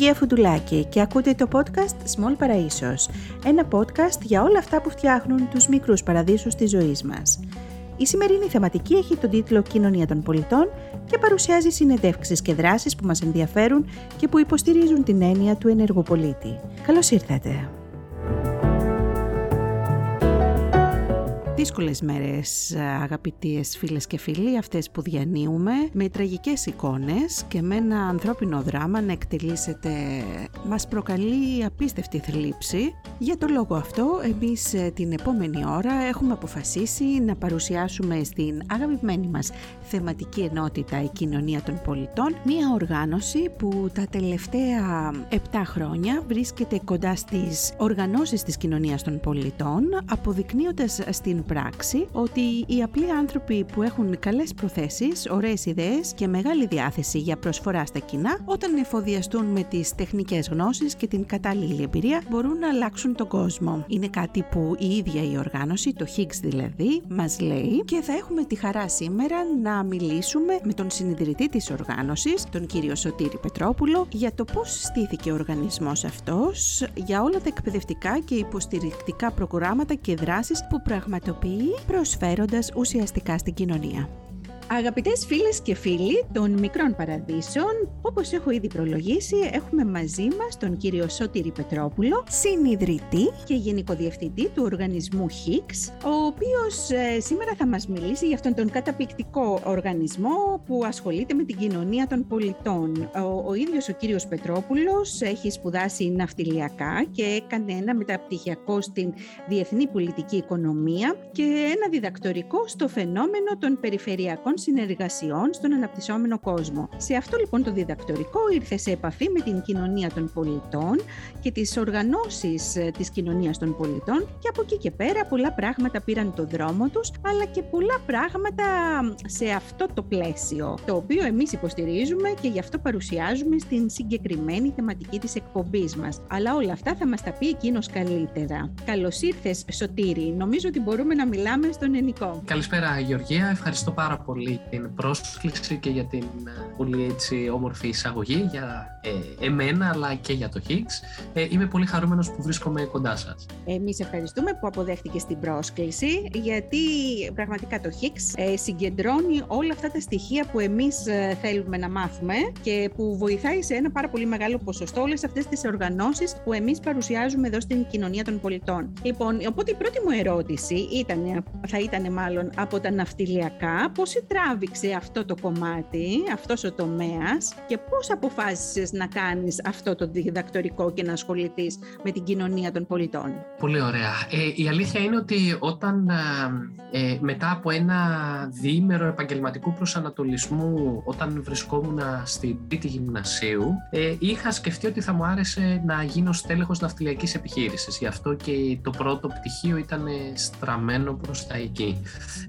η Γεωργία Φουντουλάκη και ακούτε το podcast Small Παραΐσος, ένα podcast για όλα αυτά που φτιάχνουν τους μικρούς παραδείσους της ζωής μας. Η σημερινή θεματική έχει τον τίτλο «Κοινωνία των πολιτών» και παρουσιάζει συνεντεύξεις και δράσεις που μας ενδιαφέρουν και που υποστηρίζουν την έννοια του ενεργού πολίτη. Καλώς ήρθατε! Δύσκολες μέρες αγαπητές φίλες και φίλοι αυτές που διανύουμε με τραγικές εικόνες και με ένα ανθρώπινο δράμα να εκτελήσετε μας προκαλεί απίστευτη θλίψη. Για το λόγο αυτό εμείς ε, την επόμενη ώρα έχουμε αποφασίσει να παρουσιάσουμε στην αγαπημένη μας θεματική ενότητα η κοινωνία των πολιτών μια οργάνωση που τα τελευταία 7 χρόνια βρίσκεται κοντά στις οργανώσεις της κοινωνίας των πολιτών αποδεικνύοντας στην πράξη ότι οι απλοί άνθρωποι που έχουν καλές προθέσεις, ωραίες ιδέες και μεγάλη διάθεση για προσφορά στα κοινά, όταν εφοδιαστούν με τις τεχνικές γνώσεις και την κατάλληλη εμπειρία, μπορούν να αλλάξουν τον κόσμο. Είναι κάτι που η ίδια η οργάνωση, το Higgs δηλαδή, μας λέει και θα έχουμε τη χαρά σήμερα να μιλήσουμε με τον συνειδητή της οργάνωσης, τον κύριο Σωτήρη Πετρόπουλο, για το πώς στήθηκε ο οργανισμός αυτός, για όλα τα εκπαιδευτικά και υποστηρικτικά προγράμματα και δράσεις που πραγματοποιούν προσφέροντας ουσιαστικά στην κοινωνία. Αγαπητές φίλες και φίλοι των μικρών παραδείσων, όπως έχω ήδη προλογίσει, έχουμε μαζί μας τον κύριο Σώτηρη Πετρόπουλο, συνειδητή και γενικό διευθυντή του οργανισμού HICS, ο οποίος ε, σήμερα θα μας μιλήσει για αυτόν τον καταπληκτικό οργανισμό που ασχολείται με την κοινωνία των πολιτών. Ο, ο ίδιος ο κύριος Πετρόπουλος έχει σπουδάσει ναυτιλιακά και έκανε ένα μεταπτυχιακό στην διεθνή πολιτική οικονομία και ένα διδακτορικό στο φαινόμενο των περιφερειακών συνεργασιών στον αναπτυσσόμενο κόσμο. Σε αυτό λοιπόν το διδακτορικό ήρθε σε επαφή με την κοινωνία των πολιτών και τις οργανώσεις ε, της κοινωνίας των πολιτών και από εκεί και πέρα πολλά πράγματα πήραν το δρόμο τους αλλά και πολλά πράγματα σε αυτό το πλαίσιο το οποίο εμείς υποστηρίζουμε και γι' αυτό παρουσιάζουμε στην συγκεκριμένη θεματική της εκπομπής μας. Αλλά όλα αυτά θα μας τα πει εκείνος καλύτερα. Καλώς ήρθες Σωτήρη. Νομίζω ότι μπορούμε να μιλάμε στον ενικό. Καλησπέρα Γεωργία. Ευχαριστώ πάρα πολύ την πρόσκληση και για την ε, πολύ έτσι όμορφη εισαγωγή για ε, εμένα αλλά και για το Higgs. Ε, είμαι πολύ χαρούμενος που βρίσκομαι κοντά σας. Εμείς ευχαριστούμε που αποδέχτηκες την πρόσκληση γιατί πραγματικά το Higgs ε, συγκεντρώνει όλα αυτά τα στοιχεία που εμείς ε, θέλουμε να μάθουμε και που βοηθάει σε ένα πάρα πολύ μεγάλο ποσοστό όλες αυτές τις οργανώσεις που εμείς παρουσιάζουμε εδώ στην κοινωνία των πολιτών. Λοιπόν, οπότε η πρώτη μου ερώτηση ήταν, θα ήταν μάλλον από τα ναυτιλιακά, πώς τράβηξε αυτό το κομμάτι, αυτός ο τομέας και πώς αποφάσισες να κάνεις αυτό το διδακτορικό και να ασχοληθείς με την κοινωνία των πολιτών; Πολύ ωραία. Ε, η αλήθεια είναι ότι όταν ε, ε, μετά από ένα διήμερο επαγγελματικού προσανατολισμού όταν βρισκόμουν στην τρίτη γυμνασίου ε, είχα σκεφτεί ότι θα μου άρεσε να γίνω στέλεχος ναυτιλιακής επιχείρησης. Γι' αυτό και το πρώτο πτυχίο ήταν στραμμένο προς τα εκεί.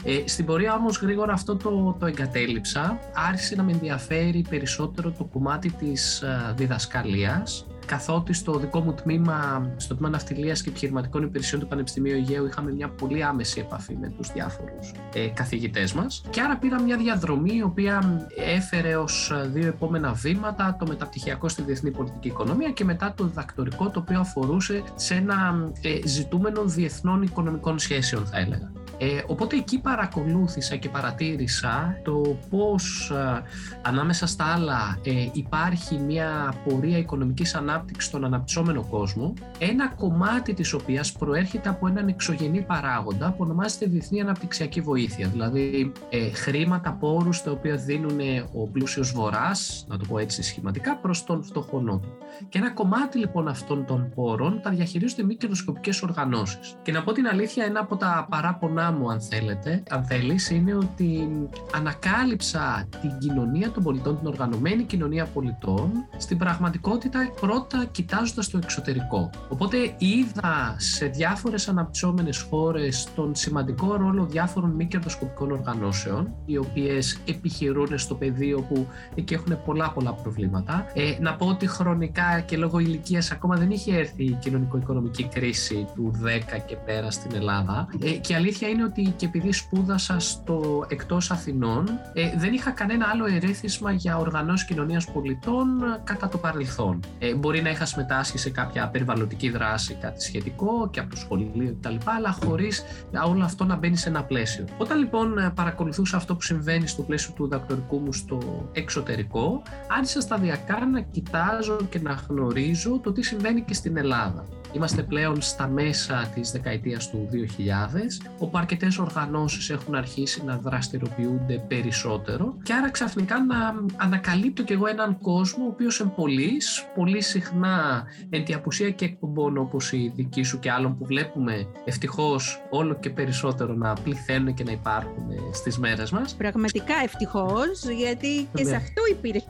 Ε, στην πορεία όμως γρήγορα αυτό το το, εγκατέλειψα, άρχισε να με ενδιαφέρει περισσότερο το κομμάτι της ε, διδασκαλίας καθότι στο δικό μου τμήμα, στο τμήμα ναυτιλίας και επιχειρηματικών υπηρεσιών του Πανεπιστημίου Αιγαίου, είχαμε μια πολύ άμεση επαφή με τους διάφορους ε, καθηγητές μας. Και άρα πήρα μια διαδρομή η οποία έφερε ως δύο επόμενα βήματα το μεταπτυχιακό στη διεθνή πολιτική οικονομία και μετά το διδακτορικό, το οποίο αφορούσε σε ένα ε, ζητούμενο διεθνών οικονομικών σχέσεων, θα έλεγα. Ε, οπότε εκεί παρακολούθησα και παρατήρησα το πώς ε, ανάμεσα στα άλλα ε, υπάρχει μια πορεία οικονομικής ανάπτυξης στον αναπτυσσόμενο κόσμο, ένα κομμάτι της οποίας προέρχεται από έναν εξωγενή παράγοντα που ονομάζεται Διεθνή Αναπτυξιακή Βοήθεια, δηλαδή ε, χρήματα, πόρους τα οποία δίνουν ο πλούσιος βορράς, να το πω έτσι σχηματικά, προς τον φτωχό νότο. Και ένα κομμάτι λοιπόν αυτών των πόρων τα διαχειρίζονται μη κερδοσκοπικές οργανώσεις. Και να πω την αλήθεια, ένα από τα παράπονά μου, αν θέλετε, αν θέλεις, είναι ότι ανακάλυψα την κοινωνία των πολιτών, την οργανωμένη κοινωνία πολιτών, στην πραγματικότητα πρώτα κοιτάζοντας το εξωτερικό. Οπότε είδα σε διάφορες αναπτυσσόμενες χώρες τον σημαντικό ρόλο διάφορων μη κερδοσκοπικών οργανώσεων, οι οποίες επιχειρούν στο πεδίο που εκεί έχουν πολλά πολλά προβλήματα. Ε, να πω ότι χρονικά και λόγω ηλικίας ακόμα δεν είχε έρθει η κοινωνικο-οικονομική κρίση του 10 και πέρα στην Ελλάδα. Ε, και η αλήθεια είναι είναι ότι και επειδή σπούδασα στο εκτός Αθηνών, ε, δεν είχα κανένα άλλο ερέθισμα για οργανώσεις κοινωνίας πολιτών κατά το παρελθόν. Ε, μπορεί να είχα συμμετάσχει σε κάποια περιβαλλοντική δράση, κάτι σχετικό και από το σχολείο κτλ. Αλλά χωρίς όλο αυτό να μπαίνει σε ένα πλαίσιο. Όταν λοιπόν παρακολουθούσα αυτό που συμβαίνει στο πλαίσιο του δακτορικού μου στο εξωτερικό, άρχισα σταδιακά να κοιτάζω και να γνωρίζω το τι συμβαίνει και στην Ελλάδα. Είμαστε πλέον στα μέσα της δεκαετίας του 2000, όπου αρκετές οργανώσεις έχουν αρχίσει να δραστηριοποιούνται περισσότερο και άρα ξαφνικά να ανακαλύπτω κι εγώ έναν κόσμο ο οποίος εμπολής, πολύ συχνά εν τη απουσία και εκπομπών όπως η δική σου και άλλων που βλέπουμε ευτυχώς όλο και περισσότερο να πληθαίνουν και να υπάρχουν στις μέρες μας. Πραγματικά ευτυχώς, γιατί και σε ναι. αυτό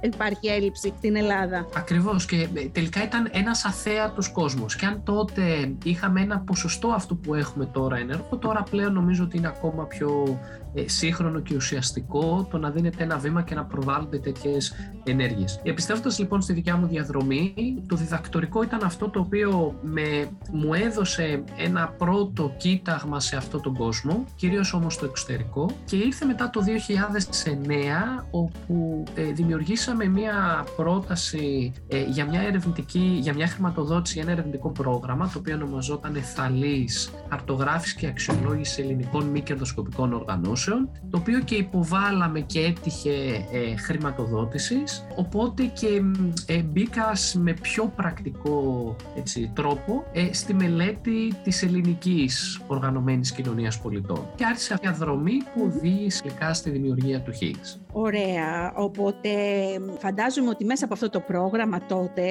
υπάρχει έλλειψη στην Ελλάδα. Ακριβώς και ε, τελικά ήταν ένας αθέατος κόσμος και αν τότε είχαμε ένα ποσοστό αυτού που έχουμε τώρα ενεργό, τώρα πλέον νομίζω ότι είναι ακόμα πιο ε, σύγχρονο και ουσιαστικό το να δίνεται ένα βήμα και να προβάλλονται τέτοιες ενέργειες. Επιστρέφοντας λοιπόν στη δικιά μου διαδρομή, το διδακτορικό ήταν αυτό το οποίο με, μου έδωσε ένα πρώτο κοίταγμα σε αυτόν τον κόσμο, κυρίως όμως στο εξωτερικό, και ήρθε μετά το 2009, όπου ε, δημιουργήσαμε μία πρόταση ε, για μια ερευνητική, για μια χρηματοδότηση, ένα ερευνητικό πρόγραμμα, το οποίο ονομαζόταν Εθαλής Χαρτογράφηση και Αξιολόγηση Ελληνικών Μη Κερδοσκοπικών Οργανώσεων το οποίο και υποβάλαμε και έτυχε ε, χρηματοδότησης, οπότε και ε, μπήκα με πιο πρακτικό έτσι, τρόπο ε, στη μελέτη της ελληνικής οργανωμένης κοινωνίας πολιτών. Και άρχισε μια δρομή που οδήγησε στη δημιουργία του Higgs. Ωραία, οπότε φαντάζομαι ότι μέσα από αυτό το πρόγραμμα τότε,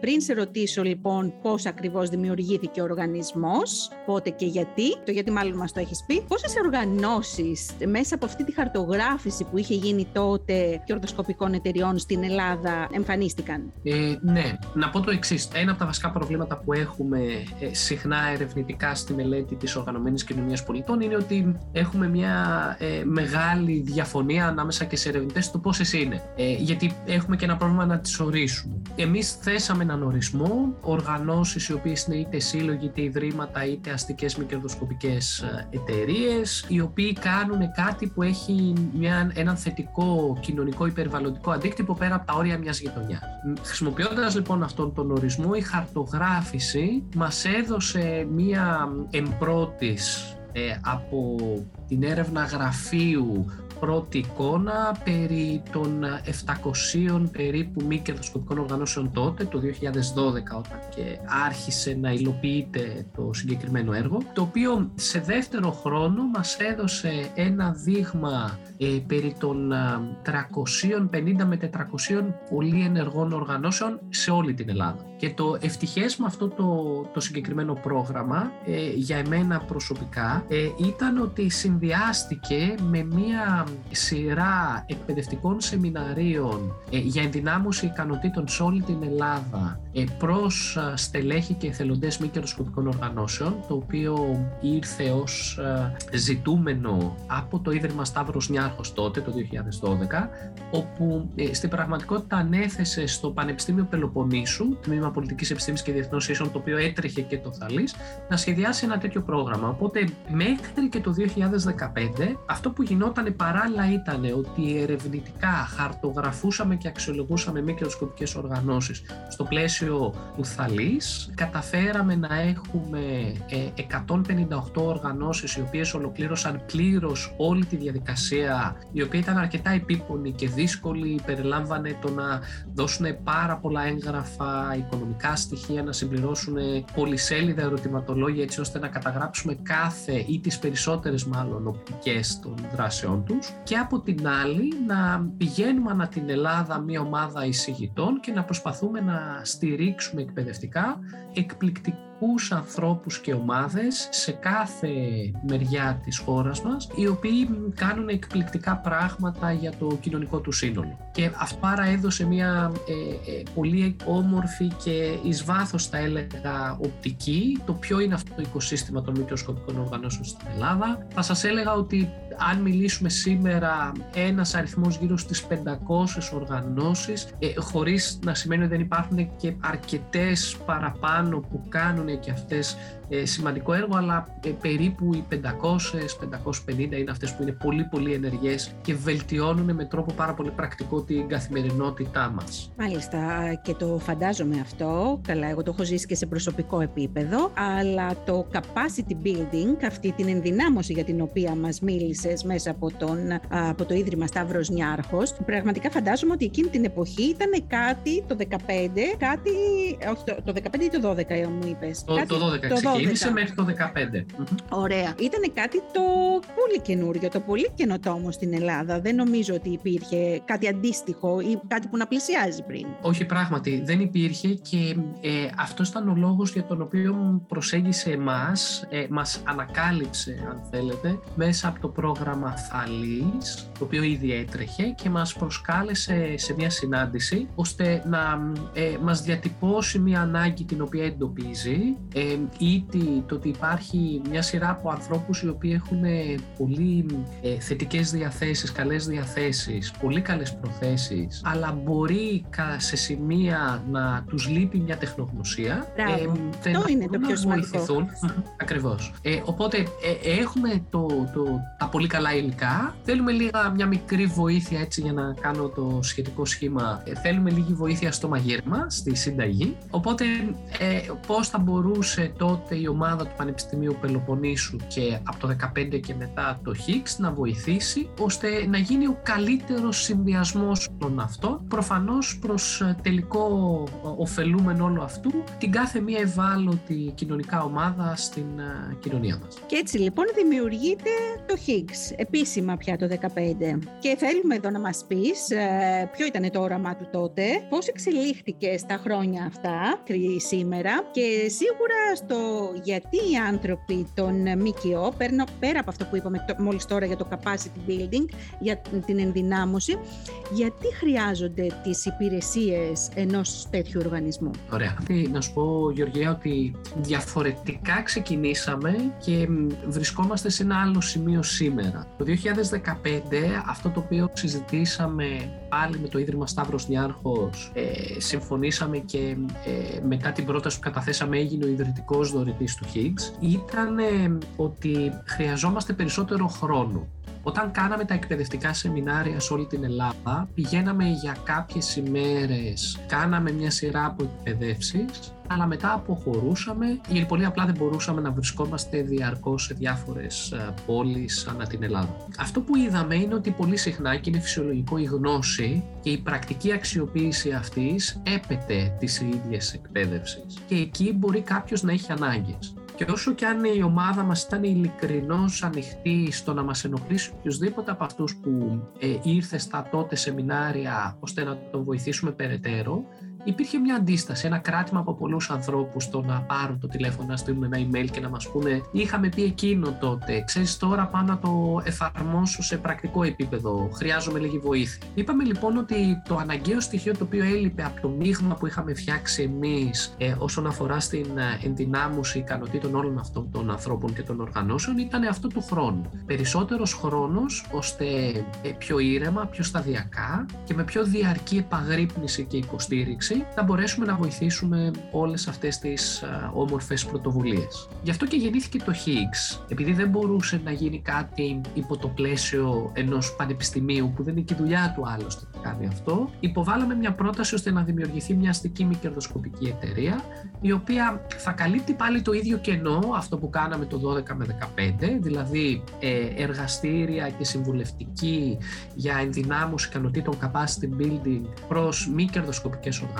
πριν σε ρωτήσω λοιπόν πώς ακριβώς δημιουργήθηκε ο οργανισμός, πότε και γιατί, το γιατί μάλλον μας το έχεις πει, πόσες οργανώσεις μέσα από αυτή τη χαρτογράφηση που είχε γίνει τότε κερδοσκοπικών εταιριών στην Ελλάδα εμφανίστηκαν; Ε, ναι, να πω το εξής. Ένα από τα βασικά προβλήματα που έχουμε ε, συχνά ερευνητικά στη μελέτη της οργανωμένης κοινωνίας πολιτών είναι ότι έχουμε μια ε, μεγάλη διαφωνία ανάμεσα και σε ερευνητές το πόσες είναι. Ε, γιατί έχουμε και ένα πρόβλημα να τις ορίσουμε. Εμείς θέσαμε έναν ορισμό, οργανώσεις οι οποίες είναι είτε σύλλογοι, είτε ιδρύματα, είτε αστικές μη κερδοσκοπικέ ε, εταιρείες, οι οποίοι κάνουν κάτι που έχει μια, έναν θετικό κοινωνικό ή περιβαλλοντικό αντίκτυπο πέρα από τα όρια μιας γειτονιάς. Χρησιμοποιώντας λοιπόν αυτόν τον ορισμό, η χαρτογράφηση μας έδωσε μία εμπρότης ε, από την έρευνα γραφείου πρώτη εικόνα περί των 700 περίπου μη κερδοσκοπικών οργανώσεων τότε, το 2012 όταν και άρχισε να υλοποιείται το συγκεκριμένο έργο, το οποίο σε δεύτερο χρόνο μας έδωσε ένα δείγμα ε, περί των 350 με 400 πολύ ενεργών οργανώσεων σε όλη την Ελλάδα. Και το ευτυχές με αυτό το, το συγκεκριμένο πρόγραμμα ε, για εμένα προσωπικά ε, ήταν ότι συνδυάστηκε με μία σειρά εκπαιδευτικών σεμιναρίων ε, για ενδυνάμωση ικανοτήτων σε όλη την Ελλάδα ε, προς στελέχη και εθελοντές μη κερδοσκοπικών οργανώσεων το οποίο ήρθε ως ζητούμενο από το Ίδρυμα Σταύρος Νιάρχος τότε το 2012 όπου στην πραγματικότητα ανέθεσε στο Πανεπιστήμιο Πελοποννήσου τμήμα Πολιτικής Επιστήμης και Διεθνών Σχέσεων, το οποίο έτρεχε και το Θαλής, να σχεδιάσει ένα τέτοιο πρόγραμμα. Οπότε, μέχρι και το 2015, αυτό που γινόταν παράλληλα ήταν ότι ερευνητικά χαρτογραφούσαμε και αξιολογούσαμε μη κερδοσκοπικές οργανώσεις στο πλαίσιο του Θαλής. Καταφέραμε να έχουμε 158 ε, οργανώσεις οι οποίες ολοκλήρωσαν πλήρως όλη τη διαδικασία, η οποία ήταν αρκετά επίπονη και δύσκολη. Περιλάμβανε το να δώσουν πάρα πολλά έγγραφα οικονομικά στοιχεία, να συμπληρώσουν πολυσέλιδα ερωτηματολόγια έτσι ώστε να καταγράψουμε κάθε ή τις περισσότερες μάλλον οπτικές των δράσεών τους και από την άλλη να πηγαίνουμε ανά την Ελλάδα μια ομάδα εισηγητών και να προσπαθούμε να στηρίξουμε εκπαιδευτικά εκπληκτικά εκπληκτικούς ανθρώπους και ομάδες σε κάθε μεριά της χώρας μας οι οποίοι κάνουν εκπληκτικά πράγματα για το κοινωνικό του σύνολο. Και αυτό άρα έδωσε μια ε, ε, πολύ όμορφη και εις βάθος θα έλεγα οπτική το ποιο είναι αυτό το οικοσύστημα των μικροσκοπικών οργανώσεων στην Ελλάδα. Θα σας έλεγα ότι αν μιλήσουμε σήμερα ένας αριθμός γύρω στις 500 οργανώσεις ε, χωρίς να σημαίνει ότι δεν υπάρχουν και αρκετές παραπάνω που κάνουν και αυτές ε, σημαντικό έργο, αλλά ε, περίπου οι 500-550 είναι αυτές που είναι πολύ πολύ ενεργές και βελτιώνουν με τρόπο πάρα πολύ πρακτικό την καθημερινότητά μας. Μάλιστα και το φαντάζομαι αυτό, καλά εγώ το έχω ζήσει και σε προσωπικό επίπεδο, αλλά το capacity building, αυτή την ενδυνάμωση για την οποία μας μίλησες μέσα από, τον, από το Ίδρυμα Σταύρος Νιάρχος, πραγματικά φαντάζομαι ότι εκείνη την εποχή ήταν κάτι το 15, κάτι, όχι το, 15 ή το 12 ε, μου είπες. Το, κάτι, το 12 το ξεκίνησε μέχρι το 15. Ωραία. Ήταν κάτι το πολύ καινούριο, το πολύ καινοτόμο στην Ελλάδα. Δεν νομίζω ότι υπήρχε κάτι αντίστοιχο ή κάτι που να πλησιάζει πριν. Όχι, πράγματι δεν υπήρχε και ε, αυτός ήταν ο λόγος για τον οποίο προσέγγισε εμάς, ε, μας ανακάλυψε αν θέλετε, μέσα από το πρόγραμμα Θαλής, το οποίο ήδη έτρεχε και μας προσκάλεσε σε μια συνάντηση ώστε να ε, μας διατυπώσει μια ανάγκη την οποία εντοπίζει ε, ή το ότι υπάρχει μια σειρά από ανθρώπους οι οποίοι έχουν πολύ ε, θετικές διαθέσεις, καλές διαθέσεις, πολύ καλές προθέσεις αλλά μπορεί σε σημεία να τους λείπει μια τεχνογνωσία ε, Αυτό είναι το πιο σημαντικό. Ακριβώς. Ε, οπότε ε, έχουμε το, το, τα πολύ καλά υλικά, θέλουμε λίγα μια μικρή βοήθεια έτσι για να κάνω το σχετικό σχήμα, ε, θέλουμε λίγη βοήθεια στο μαγείρεμα, στη συνταγή, οπότε ε, πώς θα μπορούσε τότε η ομάδα του Πανεπιστημίου Πελοποννήσου και από το 2015 και μετά το Higgs να βοηθήσει ώστε να γίνει ο καλύτερος συνδυασμός των αυτών, προφανώς προς ε, τελικό ωφελούμενο όλο αυτού την κάθε μία ευάλωτη κοινωνικά ομάδα στην κοινωνία μας. Και έτσι λοιπόν δημιουργείται το Higgs, επίσημα πια το 2015. Και θέλουμε εδώ να μας πεις ε, ποιο ήταν το όραμά του τότε, πώς εξελίχθηκε στα χρόνια αυτά σήμερα και σίγουρα στο γιατί οι άνθρωποι των ΜΚΟ, πέρα από αυτό που είπαμε μόλις τώρα για το capacity building, για την ενδυνάμωση, γιατί χρειάζονται τις υπηρεσίες ενός τέτοιου οργανισμού; Ωραία. Να σου πω Γεωργία ότι διαφορετικά ξεκινήσαμε και βρισκόμαστε σε ένα άλλο σημείο σήμερα. Το 2015 αυτό το οποίο συζητήσαμε πάλι με το Ίδρυμα Σταύρος Νιάρχος ε, συμφωνήσαμε και ε, μετά την πρόταση που καταθέσαμε έγινε ο ιδρυτικός δωρητής του Higgs ήταν ε, ότι χρειαζόμαστε περισσότερο χρόνο. Όταν κάναμε τα εκπαιδευτικά σεμινάρια σε όλη την Ελλάδα, πηγαίναμε για κάποιες ημέρες, κάναμε μια σειρά από εκπαιδεύσεις, αλλά μετά αποχωρούσαμε γιατί πολύ απλά δεν μπορούσαμε να βρισκόμαστε διαρκώς σε διάφορες ε, πόλεις ανά την Ελλάδα. Αυτό που είδαμε είναι ότι πολύ συχνά και είναι φυσιολογικό η γνώση και η πρακτική αξιοποίηση αυτής έπεται τις ίδιες εκπαίδευσης και εκεί μπορεί κάποιος να έχει ανάγκες. Και όσο και αν η ομάδα μας ήταν ειλικρινώς ανοιχτή στο να μας ενοχλήσει οποιοδήποτε από αυτούς που ε, ήρθε στα τότε σεμινάρια ώστε να τον βοηθήσουμε περαιτέρω, υπήρχε μια αντίσταση, ένα κράτημα από πολλούς ανθρώπους στο να πάρουν το τηλέφωνο, να στείλουν ένα email και να μας πούνε Είχαμε πει εκείνο τότε. Ξέρεις τώρα πάω να το εφαρμόσω σε πρακτικό επίπεδο. Χρειάζομαι λίγη βοήθεια. Είπαμε λοιπόν ότι το αναγκαίο στοιχείο το οποίο έλειπε από το μείγμα που είχαμε φτιάξει εμείς ε, όσον αφορά στην ε, ενδυνάμωση ικανοτήτων όλων αυτών των ανθρώπων και των οργανώσεων ήταν αυτό του χρόνου. Περισσότερος χρόνος ώστε ε, πιο ήρεμα, πιο σταδιακά και με πιο διαρκή επαγρύπνηση και υποστήριξη θα μπορέσουμε να βοηθήσουμε όλες αυτές τις όμορφες πρωτοβουλίες. Γι' αυτό και γεννήθηκε το Higgs, επειδή δεν μπορούσε να γίνει κάτι υπό το πλαίσιο ενός πανεπιστημίου που δεν είναι και η δουλειά του άλλωστε να κάνει αυτό, υποβάλαμε μια πρόταση ώστε να δημιουργηθεί μια αστική μη κερδοσκοπική εταιρεία η οποία θα καλύπτει πάλι το ίδιο κενό αυτό που κάναμε το 12 με 15, δηλαδή ε, εργαστήρια και συμβουλευτική για ενδυνάμωση ικανοτήτων capacity building προς μη κερδοσκοπικές οργανώσεις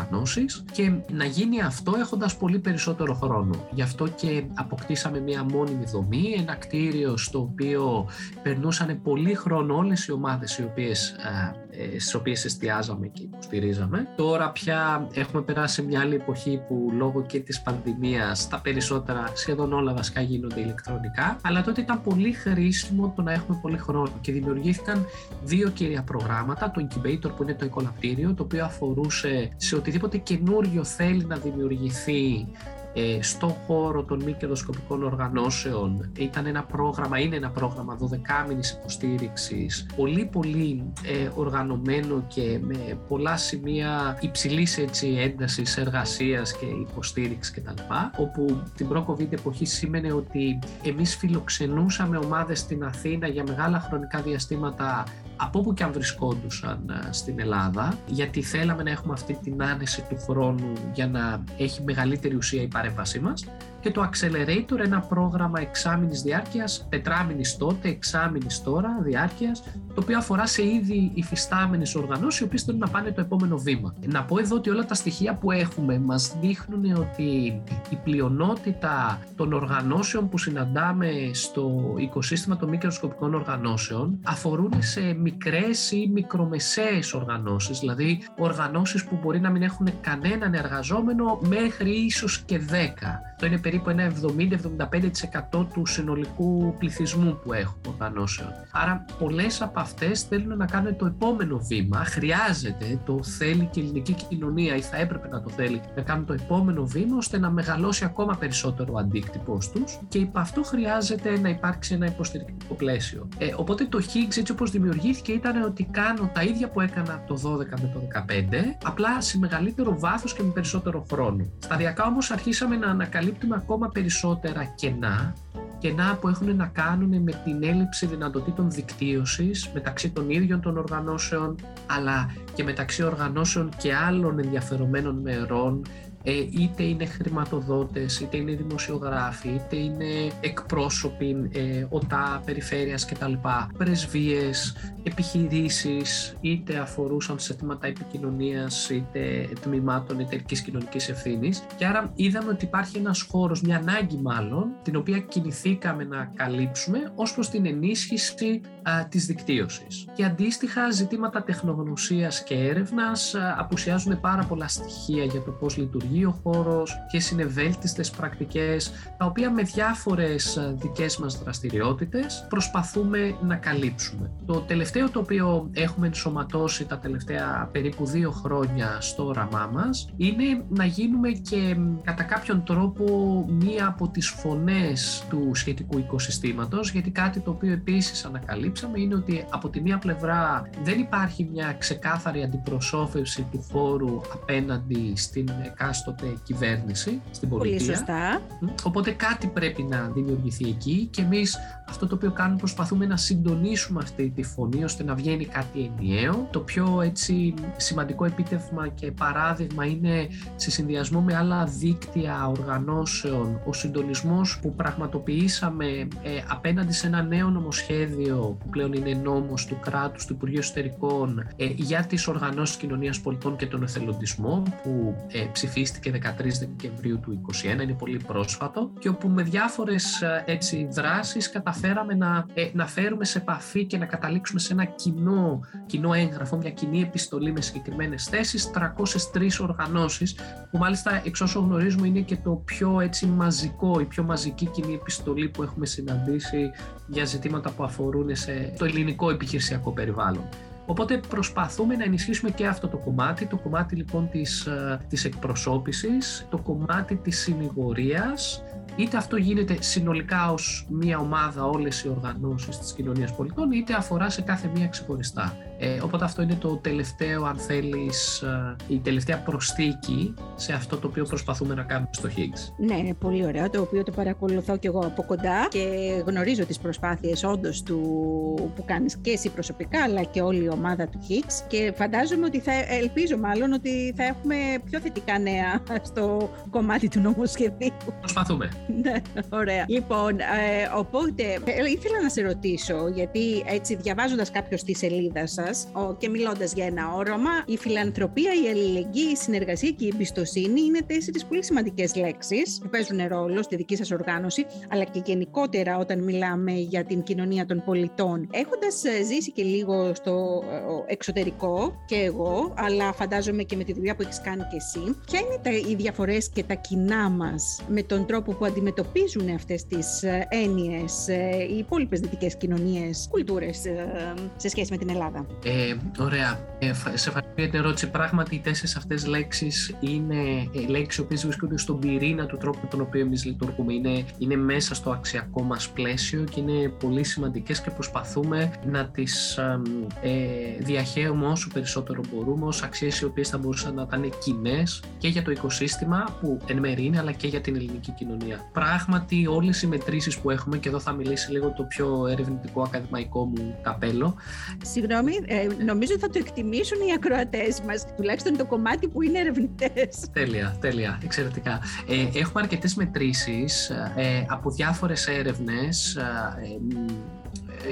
και να γίνει αυτό έχοντας πολύ περισσότερο χρόνο. Γι' αυτό και αποκτήσαμε μια μόνιμη δομή, ένα κτίριο στο οποίο περνούσαν πολύ χρόνο όλες οι ομάδες οι οποίες ε, στις οποίες εστιάζαμε και υποστηρίζαμε. Τώρα πια έχουμε περάσει μια άλλη εποχή που λόγω και της πανδημίας τα περισσότερα σχεδόν όλα βασικά γίνονται ηλεκτρονικά αλλά τότε ήταν πολύ χρήσιμο το να έχουμε πολύ χρόνο και δημιουργήθηκαν δύο κύρια προγράμματα, το Incubator που είναι το οικολαπτήριο το οποίο αφορούσε σε οτιδήποτε καινούριο θέλει να δημιουργηθεί ε, στο χώρο των μη κερδοσκοπικών οργανώσεων. Ήταν ένα πρόγραμμα, είναι ένα πρόγραμμα 12 μήνης υποστήριξης, πολύ πολύ ε, οργανωμένο και με πολλά σημεία υψηλής έτσι, έντασης εργασίας και υποστήριξης κτλ. Όπου την προ-COVID εποχή σήμαινε ότι εμείς φιλοξενούσαμε ομάδες στην Αθήνα για μεγάλα χρονικά διαστήματα από όπου και αν βρισκόντουσαν ε, στην Ελλάδα, γιατί θέλαμε να έχουμε αυτή την άνεση του χρόνου για να έχει μεγαλύτερη ουσία η παρέμβασή μας και το Accelerator, ένα πρόγραμμα εξάμηνης διάρκειας, τετράμηνης τότε, εξάμηνης τώρα διάρκειας, το οποίο αφορά σε ήδη υφιστάμενες οργανώσεις, οι οποίες θέλουν να πάνε το επόμενο βήμα. Να πω εδώ ότι όλα τα στοιχεία που έχουμε μας δείχνουν ότι η πλειονότητα των οργανώσεων που συναντάμε στο οικοσύστημα των μικροσκοπικών οργανώσεων αφορούν σε μικρές ή μικρομεσαίες οργανώσεις, δηλαδή οργανώσεις που μπορεί να μην έχουν κανέναν εργαζόμενο μέχρι ίσως και 10. Το είναι περίπου ένα 70-75% του συνολικού πληθυσμού που έχουμε οργανώσεων. Άρα πολλές από αυτές θέλουν να κάνουν το επόμενο βήμα, χρειάζεται, το θέλει και η ελληνική κοινωνία ή θα έπρεπε να το θέλει, να κάνουν το επόμενο βήμα ώστε να μεγαλώσει ακόμα περισσότερο ο αντίκτυπος τους και υπ' αυτό χρειάζεται να υπάρξει ένα υποστηρικτικό πλαίσιο. Ε, οπότε το Higgs έτσι όπως δημιουργήθηκε ήταν ότι κάνω τα ίδια που έκανα το 12 με το 15, απλά σε μεγαλύτερο βάθος και με περισσότερο χρόνο. Σταδιακά όμως αρχίσαμε να ανακαλύπτουμε ακόμα περισσότερα κενά, κενά που έχουν να κάνουν με την έλλειψη δυνατοτήτων δικτύωσης μεταξύ των ίδιων των οργανώσεων, αλλά και μεταξύ οργανώσεων και άλλων ενδιαφερομένων μερών, ε, είτε είναι χρηματοδότες, είτε είναι δημοσιογράφοι, είτε είναι εκπρόσωποι ε, οτά, περιφέρειας κτλ. Πρεσβείες, επιχειρήσεις, είτε αφορούσαν σε θέματα επικοινωνίας, είτε τμήματων εταιρικής κοινωνικής ευθύνης. Και άρα είδαμε ότι υπάρχει ένας χώρος, μια ανάγκη μάλλον, την οποία κινηθήκαμε να καλύψουμε ως προς την ενίσχυση α, της δικτύωσης. Και αντίστοιχα ζητήματα τεχνογνωσίας και έρευνας α, απουσιάζουν πάρα πολλά στοιχεία για το πώς λειτουργεί λειτουργεί ο χώρος, ποιες είναι βέλτιστες πρακτικές, τα οποία με διάφορες ε, δικές μας δραστηριότητες προσπαθούμε να καλύψουμε. Το τελευταίο το οποίο έχουμε ενσωματώσει τα τελευταία περίπου δύο χρόνια στο όραμά μας είναι να γίνουμε και κατά κάποιον τρόπο μία από τις φωνές του σχετικού οικοσυστήματος γιατί κάτι το οποίο επίσης ανακαλύψαμε είναι ότι από τη μία πλευρά δεν υπάρχει μια ξεκάθαρη αντιπροσώπευση του χώρου απέναντι στην εκάστοτε εκάστοτε κυβέρνηση στην πολιτεία. Πολύ σωστά. Οπότε κάτι πρέπει να δημιουργηθεί εκεί και εμείς αυτό το οποίο κάνουμε προσπαθούμε να συντονίσουμε αυτή τη φωνή ώστε να βγαίνει κάτι ενιαίο. Το πιο έτσι σημαντικό επίτευγμα και παράδειγμα είναι σε συνδυασμό με άλλα δίκτυα οργανώσεων ο συντονισμός που πραγματοποιήσαμε ε, απέναντι σε ένα νέο νομοσχέδιο που πλέον είναι νόμος του κράτους του Υπουργείου Εσωτερικών ε, για τις οργανώσεις κοινωνίας πολιτών και τον εθελοντισμό που ε, ψηφίστηκε 13 Δεκεμβρίου του 2021, είναι πολύ πρόσφατο και όπου με διάφορες ε, έτσι δράσεις καταφέραμε να, ε, να φέρουμε σε επαφή και να καταλήξουμε σε ένα κοινό, κοινό έγγραφο, μια κοινή επιστολή με συγκεκριμένες θέσεις, 303 οργανώσεις που μάλιστα εξ όσο γνωρίζουμε είναι και το πιο έτσι μαζικό, η πιο μαζική κοινή επιστολή που έχουμε συναντήσει για ζητήματα που αφορούν σε το ελληνικό επιχειρησιακό περιβάλλον. Οπότε προσπαθούμε να ενισχύσουμε και αυτό το κομμάτι, το κομμάτι λοιπόν της, ε, της εκπροσώπησης, το κομμάτι της συνηγορίας, είτε αυτό γίνεται συνολικά ως μια ομάδα όλες οι οργανώσεις της κοινωνίας πολιτών, είτε αφορά σε κάθε μία ξεχωριστά. Ε, οπότε αυτό είναι το τελευταίο, αν θέλεις, ε, η τελευταία προσθήκη σε αυτό το οποίο προσπαθούμε να κάνουμε στο Higgs. Ναι, είναι πολύ ωραίο, το οποίο το παρακολουθώ και εγώ από κοντά και γνωρίζω τις προσπάθειες όντως του, που κάνεις και εσύ προσωπικά, αλλά και όλη η ομάδα του Higgs και φαντάζομαι ότι θα, ελπίζω μάλλον ότι θα έχουμε πιο θετικά νέα στο κομμάτι του νομοσχεδίου. Προσπαθούμε. ναι, ωραία. Λοιπόν, ε, οπότε ε, ήθελα να σε ρωτήσω, γιατί έτσι διαβάζοντας κάποιο τη σελίδα σας και μιλώντας για ένα όραμα, η φιλανθρωπία, η αλληλεγγύη, η συνεργασία και η εμπιστοσύνη είναι τέσσερις πολύ σημαντικές λέξεις που παίζουν ρόλο στη δική σας οργάνωση, αλλά και γενικότερα όταν μιλάμε για την κοινωνία των πολιτών. Έχοντας ε, ζήσει και λίγο στο ε, εξωτερικό και εγώ, αλλά φαντάζομαι και με τη δουλειά που έχεις κάνει και εσύ, ποια είναι τα, οι διαφορές και τα κοινά μας με τον τρόπο που αντιμετωπίζουν αυτές τις ε, έννοιες ε, οι υπόλοιπες δυτικές κοινωνίες, κουλτούρες σε σχέση με την Ελλάδα; Ε, ωραία. Ε, σε ευχαριστώ για την ερώτηση. Πράγματι, οι τέσσερις αυτές λέξεις είναι λέξεις οι οποίες βρίσκονται στον πυρήνα του τρόπου με τον οποίο εμείς λειτουργούμε. Είναι, είναι μέσα στο αξιακό μας πλαίσιο και είναι πολύ σημαντικές και προσπαθούμε να τις ε, διαχέουμε όσο περισσότερο μπορούμε ως αξίες οι οποίες θα μπορούσαν να ήταν κοινές και για το οικοσύστημα που εν μέρει είναι αλλά και για την ελληνική κοινωνία. Πράγματι όλες οι μετρήσεις που έχουμε και εδώ θα μιλήσει λίγο το πιο ερευνητικό ακαδημαϊκό μου καπέλο. Συγγνώμη, ε, νομίζω θα το εκτιμήσουν οι ακροατές μας, τουλάχιστον το κομμάτι που είναι ερευνητές. Τέλεια, τέλεια, εξαιρετικά. Ε, έχουμε αρκετές μετρήσεις ε, από διάφορες έρευνες ε,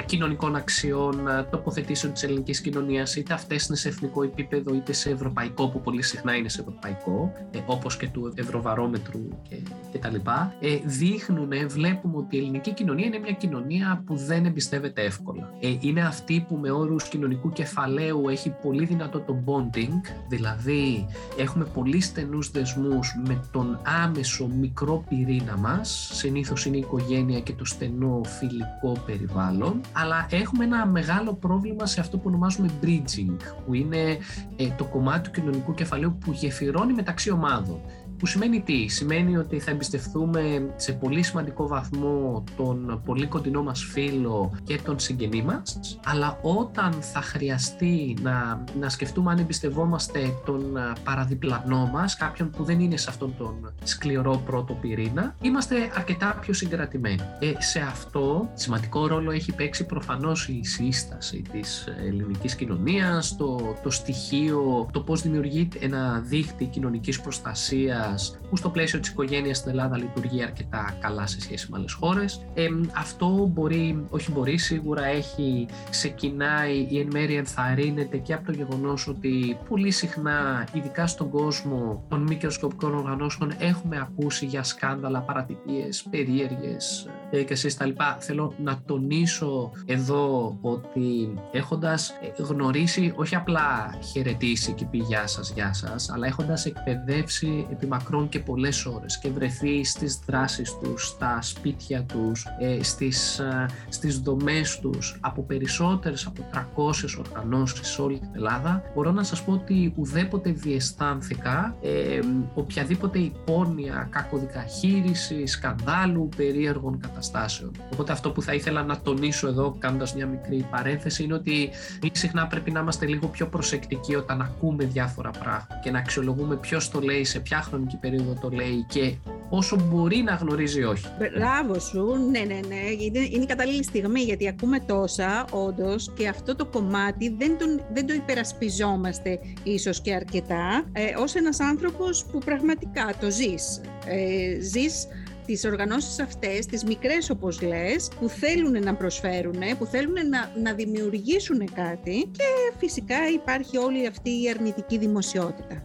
κοινωνικών αξιών, ε, τοποθετήσεων της ελληνικής κοινωνίας, είτε αυτές είναι σε εθνικό επίπεδο είτε σε ευρωπαϊκό, που πολύ συχνά είναι σε ευρωπαϊκό, ε, όπως και του ευρωβαρόμετρου και, και τα λοιπά, ε, δείχνουν, βλέπουμε ότι η ελληνική κοινωνία είναι μια κοινωνία που δεν εμπιστεύεται εύκολα. είναι αυτή που με όρους κοινωνικού κεφαλαίου έχει πολύ δυνατό το bonding, δηλαδή έχουμε πολύ στενούς δεσμούς με τον άμεσο μικρό πυρήνα μας, συνήθως είναι η οικογένεια και το στενό φιλικό περιβάλλον, αλλά έχουμε ένα μεγάλο πρόβλημα σε αυτό που ονομάζουμε bridging, που είναι ε, το κομμάτι του κοινωνικού κεφαλαίου που γεφυρώνει μεταξύ ομάδων. Που σημαίνει τι, σημαίνει ότι θα εμπιστευτούμε σε πολύ σημαντικό βαθμό τον πολύ κοντινό μας φίλο και τον συγγενή μας, αλλά όταν θα χρειαστεί να, να σκεφτούμε αν εμπιστευόμαστε τον παραδιπλανό μας, κάποιον που δεν είναι σε αυτόν τον σκληρό πρώτο πυρήνα, είμαστε αρκετά πιο συγκρατημένοι. Ε, σε αυτό σημαντικό ρόλο έχει παίξει προφανώς η σύσταση της ελληνικής κοινωνίας, το, το στοιχείο, το πώς δημιουργείται ένα δίχτυ κοινωνικής προστασίας που στο πλαίσιο της οικογένειας στην Ελλάδα λειτουργεί αρκετά καλά σε σχέση με άλλες χώρες. Ε, αυτό μπορεί, όχι μπορεί, σίγουρα έχει, ξεκινάει ή εν μέρει ενθαρρύνεται και από το γεγονός ότι πολύ συχνά, ειδικά στον κόσμο των μη κερδοσκοπικών οργανώσεων, έχουμε ακούσει για σκάνδαλα, παρατυπίες, περίεργες ε, και εσείς τα λοιπά. Θέλω να τονίσω εδώ ότι έχοντας γνωρίσει, όχι απλά χαιρετήσει και πει γεια σας, γεια σας, αλλά έχοντας εκπαιδεύσει επί μακρόν και πολλές ώρες και βρεθεί στις δράσεις τους, στα σπίτια τους, ε, στις, ε, στις δομές τους από περισσότερες από 300 οργανώσεις σε όλη την Ελλάδα μπορώ να σας πω ότι ουδέποτε διαισθάνθηκα ε, οποιαδήποτε υπόνοια κακοδικαχείριση, σκανδάλου, περίεργων καταστάσεων. Οπότε αυτό που θα ήθελα να τονίσω εδώ κάνοντας μια μικρή παρένθεση είναι ότι συχνά πρέπει να είμαστε λίγο πιο προσεκτικοί όταν ακούμε διάφορα πράγματα και να αξιολογούμε ποιος το λέει σε ποια χρονική χρονική περίοδο το λέει και όσο μπορεί να γνωρίζει όχι. Μπράβο σου, ναι, ναι, ναι. Είναι, είναι η κατάλληλη στιγμή γιατί ακούμε τόσα, όντως, και αυτό το κομμάτι δεν, τον, δεν το υπερασπιζόμαστε ίσως και αρκετά, ε, ως ένας άνθρωπος που πραγματικά το ζεις. Ε, ζεις τις οργανώσεις αυτές, τις μικρές όπως λες, που θέλουν να προσφέρουν, που θέλουν να, να δημιουργήσουν κάτι και φυσικά υπάρχει όλη αυτή η αρνητική δημοσιότητα.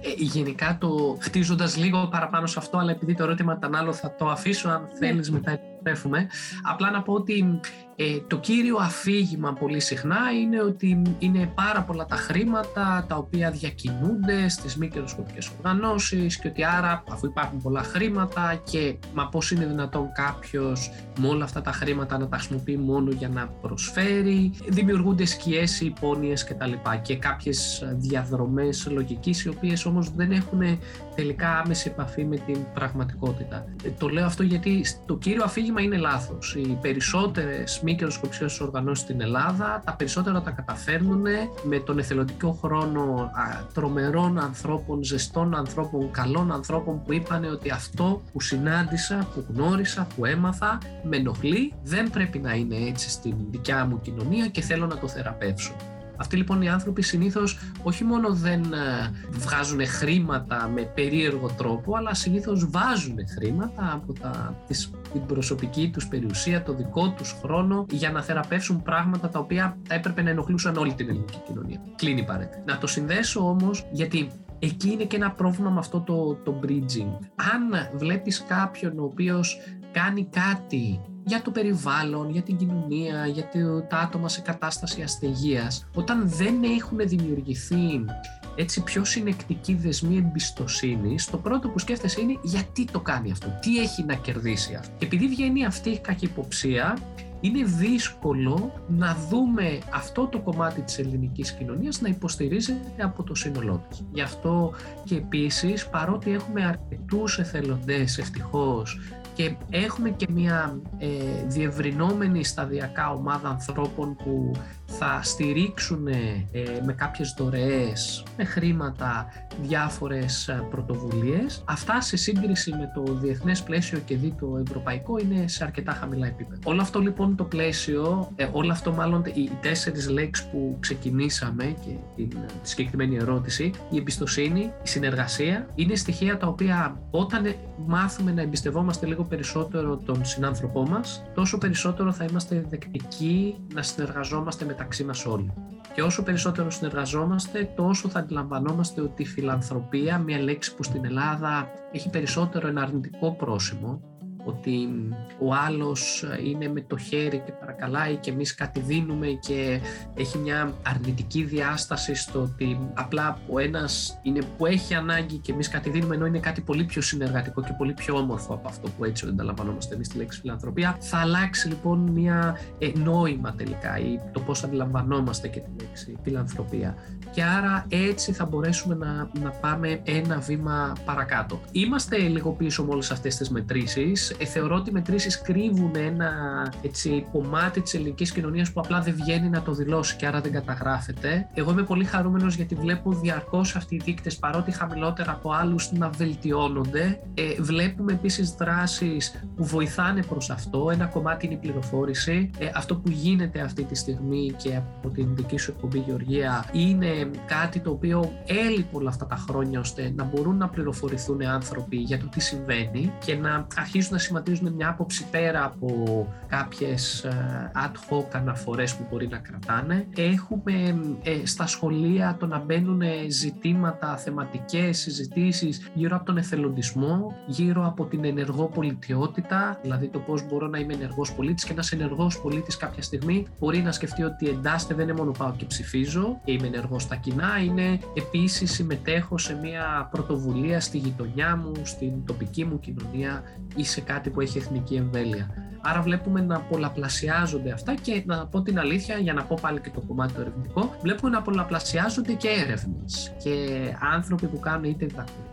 Ε, γενικά το χτίζοντας λίγο παραπάνω σε αυτό, αλλά επειδή το ερώτημα ήταν άλλο θα το αφήσω αν ναι. θέλεις μετά επιστρέφουμε. Απλά να πω ότι ε, το κύριο αφήγημα πολύ συχνά είναι ότι είναι πάρα πολλά τα χρήματα τα οποία διακινούνται στις μη κερδοσκοπικές οργανώσεις και ότι άρα αφού υπάρχουν πολλά χρήματα και μα πώς είναι δυνατόν κάποιος με όλα αυτά τα χρήματα να τα χρησιμοποιεί μόνο για να προσφέρει δημιουργούνται σκιές, υπόνοιες κτλ. Και κάποιες διαδρομές λογικής οι οποίες όμως δεν έχουν τελικά άμεση επαφή με την πραγματικότητα. Ε, το λέω αυτό γιατί το κύριο αφήγημα είναι λάθος. Οι περισσότερες μη κερδοσκοπικές οργανώσεις στην Ελλάδα, τα περισσότερα τα καταφέρνουν με τον εθελοντικό χρόνο τρομερών ανθρώπων, ζεστών ανθρώπων, καλών ανθρώπων που είπαν ότι αυτό που συνάντησα, που γνώρισα, που έμαθα, με ενοχλεί, δεν πρέπει να είναι έτσι στην δικιά μου κοινωνία και θέλω να το θεραπεύσω. Αυτοί λοιπόν οι άνθρωποι συνήθως όχι μόνο δεν ε, βγάζουν χρήματα με περίεργο τρόπο, αλλά συνήθως βάζουν χρήματα από τα, τις, την προσωπική τους περιουσία, το δικό τους χρόνο για να θεραπεύσουν πράγματα τα οποία θα έπρεπε να ενοχλούσαν όλη την ελληνική κοινωνία. Κλείνει παρένθεση. Να το συνδέσω όμως γιατί εκεί είναι και ένα πρόβλημα με αυτό το, το bridging. Αν βλέπεις κάποιον ο οποίος κάνει κάτι για το περιβάλλον, για την κοινωνία, για τα άτομα σε κατάσταση αστεγίας, όταν δεν έχουν δημιουργηθεί έτσι πιο συνεκτικοί δεσμοί εμπιστοσύνης, το πρώτο που σκέφτεσαι είναι γιατί το κάνει αυτό, τι έχει να κερδίσει αυτό. Και επειδή βγαίνει αυτή η καχυποψία, είναι δύσκολο να δούμε αυτό το κομμάτι της ελληνικής κοινωνίας να υποστηρίζεται από το σύνολό της. Γι' αυτό και επίσης, παρότι έχουμε αρκετούς εθελοντές ευτυχώς και έχουμε και μια ε, διευρυνόμενη σταδιακά ομάδα ανθρώπων που θα στηρίξουν ε, με κάποιες δωρεές, με χρήματα, διάφορες ε, πρωτοβουλίες. Αυτά σε σύγκριση με το διεθνές πλαίσιο και δι το ευρωπαϊκό είναι σε αρκετά χαμηλά επίπεδα. Όλο αυτό λοιπόν το πλαίσιο, ε, όλο αυτό μάλλον οι τέσσερις λέξεις που ξεκινήσαμε και την, τη συγκεκριμένη ερώτηση, η εμπιστοσύνη, η συνεργασία, είναι στοιχεία τα οποία όταν μάθουμε να εμπιστευόμαστε λίγο περισσότερο τον συνάνθρωπό μας, τόσο περισσότερο θα είμαστε δεκτικοί να συνεργαζόμαστε με μεταξύ μας όλοι. Και όσο περισσότερο συνεργαζόμαστε, τόσο θα αντιλαμβανόμαστε ότι η φιλανθρωπία, μια λέξη που στην Ελλάδα έχει περισσότερο ένα αρνητικό πρόσημο, ότι ο άλλος είναι με το χέρι και παρακαλάει και εμείς κάτι δίνουμε και έχει μια αρνητική διάσταση στο ότι απλά ο ένας είναι που έχει ανάγκη και εμείς κάτι δίνουμε ενώ είναι κάτι πολύ πιο συνεργατικό και πολύ πιο όμορφο από αυτό που έτσι ανταλαμβανόμαστε εμείς τη λέξη φιλανθρωπία. Θα αλλάξει λοιπόν μια ε, νόημα τελικά ή το πώς αντιλαμβανόμαστε και τη λέξη φιλανθρωπία και άρα έτσι θα μπορέσουμε να, να πάμε ένα βήμα παρακάτω. Είμαστε λίγο πίσω με όλες αυτές τις μετρήσεις ε, θεωρώ ότι οι μετρήσεις κρύβουν ένα έτσι, κομμάτι της ελληνικής κοινωνίας που απλά δεν βγαίνει να το δηλώσει και άρα δεν καταγράφεται. Εγώ είμαι πολύ χαρούμενος γιατί βλέπω διαρκώς αυτοί οι δείκτες παρότι χαμηλότερα από άλλους να βελτιώνονται. Ε, βλέπουμε επίσης δράσεις που βοηθάνε προς αυτό. Ένα κομμάτι είναι η πληροφόρηση. Ε, αυτό που γίνεται αυτή τη στιγμή και από την δική σου εκπομπή Γεωργία είναι κάτι το οποίο έλειπε όλα αυτά τα χρόνια ώστε να μπορούν να πληροφορηθούν άνθρωποι για το τι συμβαίνει και να αρχίσουν να σχηματίζουν μια άποψη πέρα από κάποιες ε, ad hoc αναφορές που μπορεί να κρατάνε. Έχουμε ε, στα σχολεία το να μπαίνουν ζητήματα, θεματικές συζητήσεις γύρω από τον εθελοντισμό, γύρω από την ενεργό πολιτιότητα, δηλαδή το πώς μπορώ να είμαι ενεργός πολίτης και ένας ενεργός πολίτης κάποια στιγμή μπορεί να σκεφτεί ότι εντάσσεται δεν είναι μόνο πάω και ψηφίζω και είμαι ενεργός στα κοινά, είναι επίσης συμμετέχω σε μια πρωτοβουλία στη γειτονιά μου, στην τοπική μου κοινωνία ή σε κάτι κάτι που έχει εθνική εμβέλεια. Άρα βλέπουμε να πολλαπλασιάζονται αυτά και να πω την αλήθεια, για να πω πάλι και το κομμάτι το ερευνητικό, βλέπουμε να πολλαπλασιάζονται και έρευνες. Και άνθρωποι που κάνουν είτε διδακτορικά,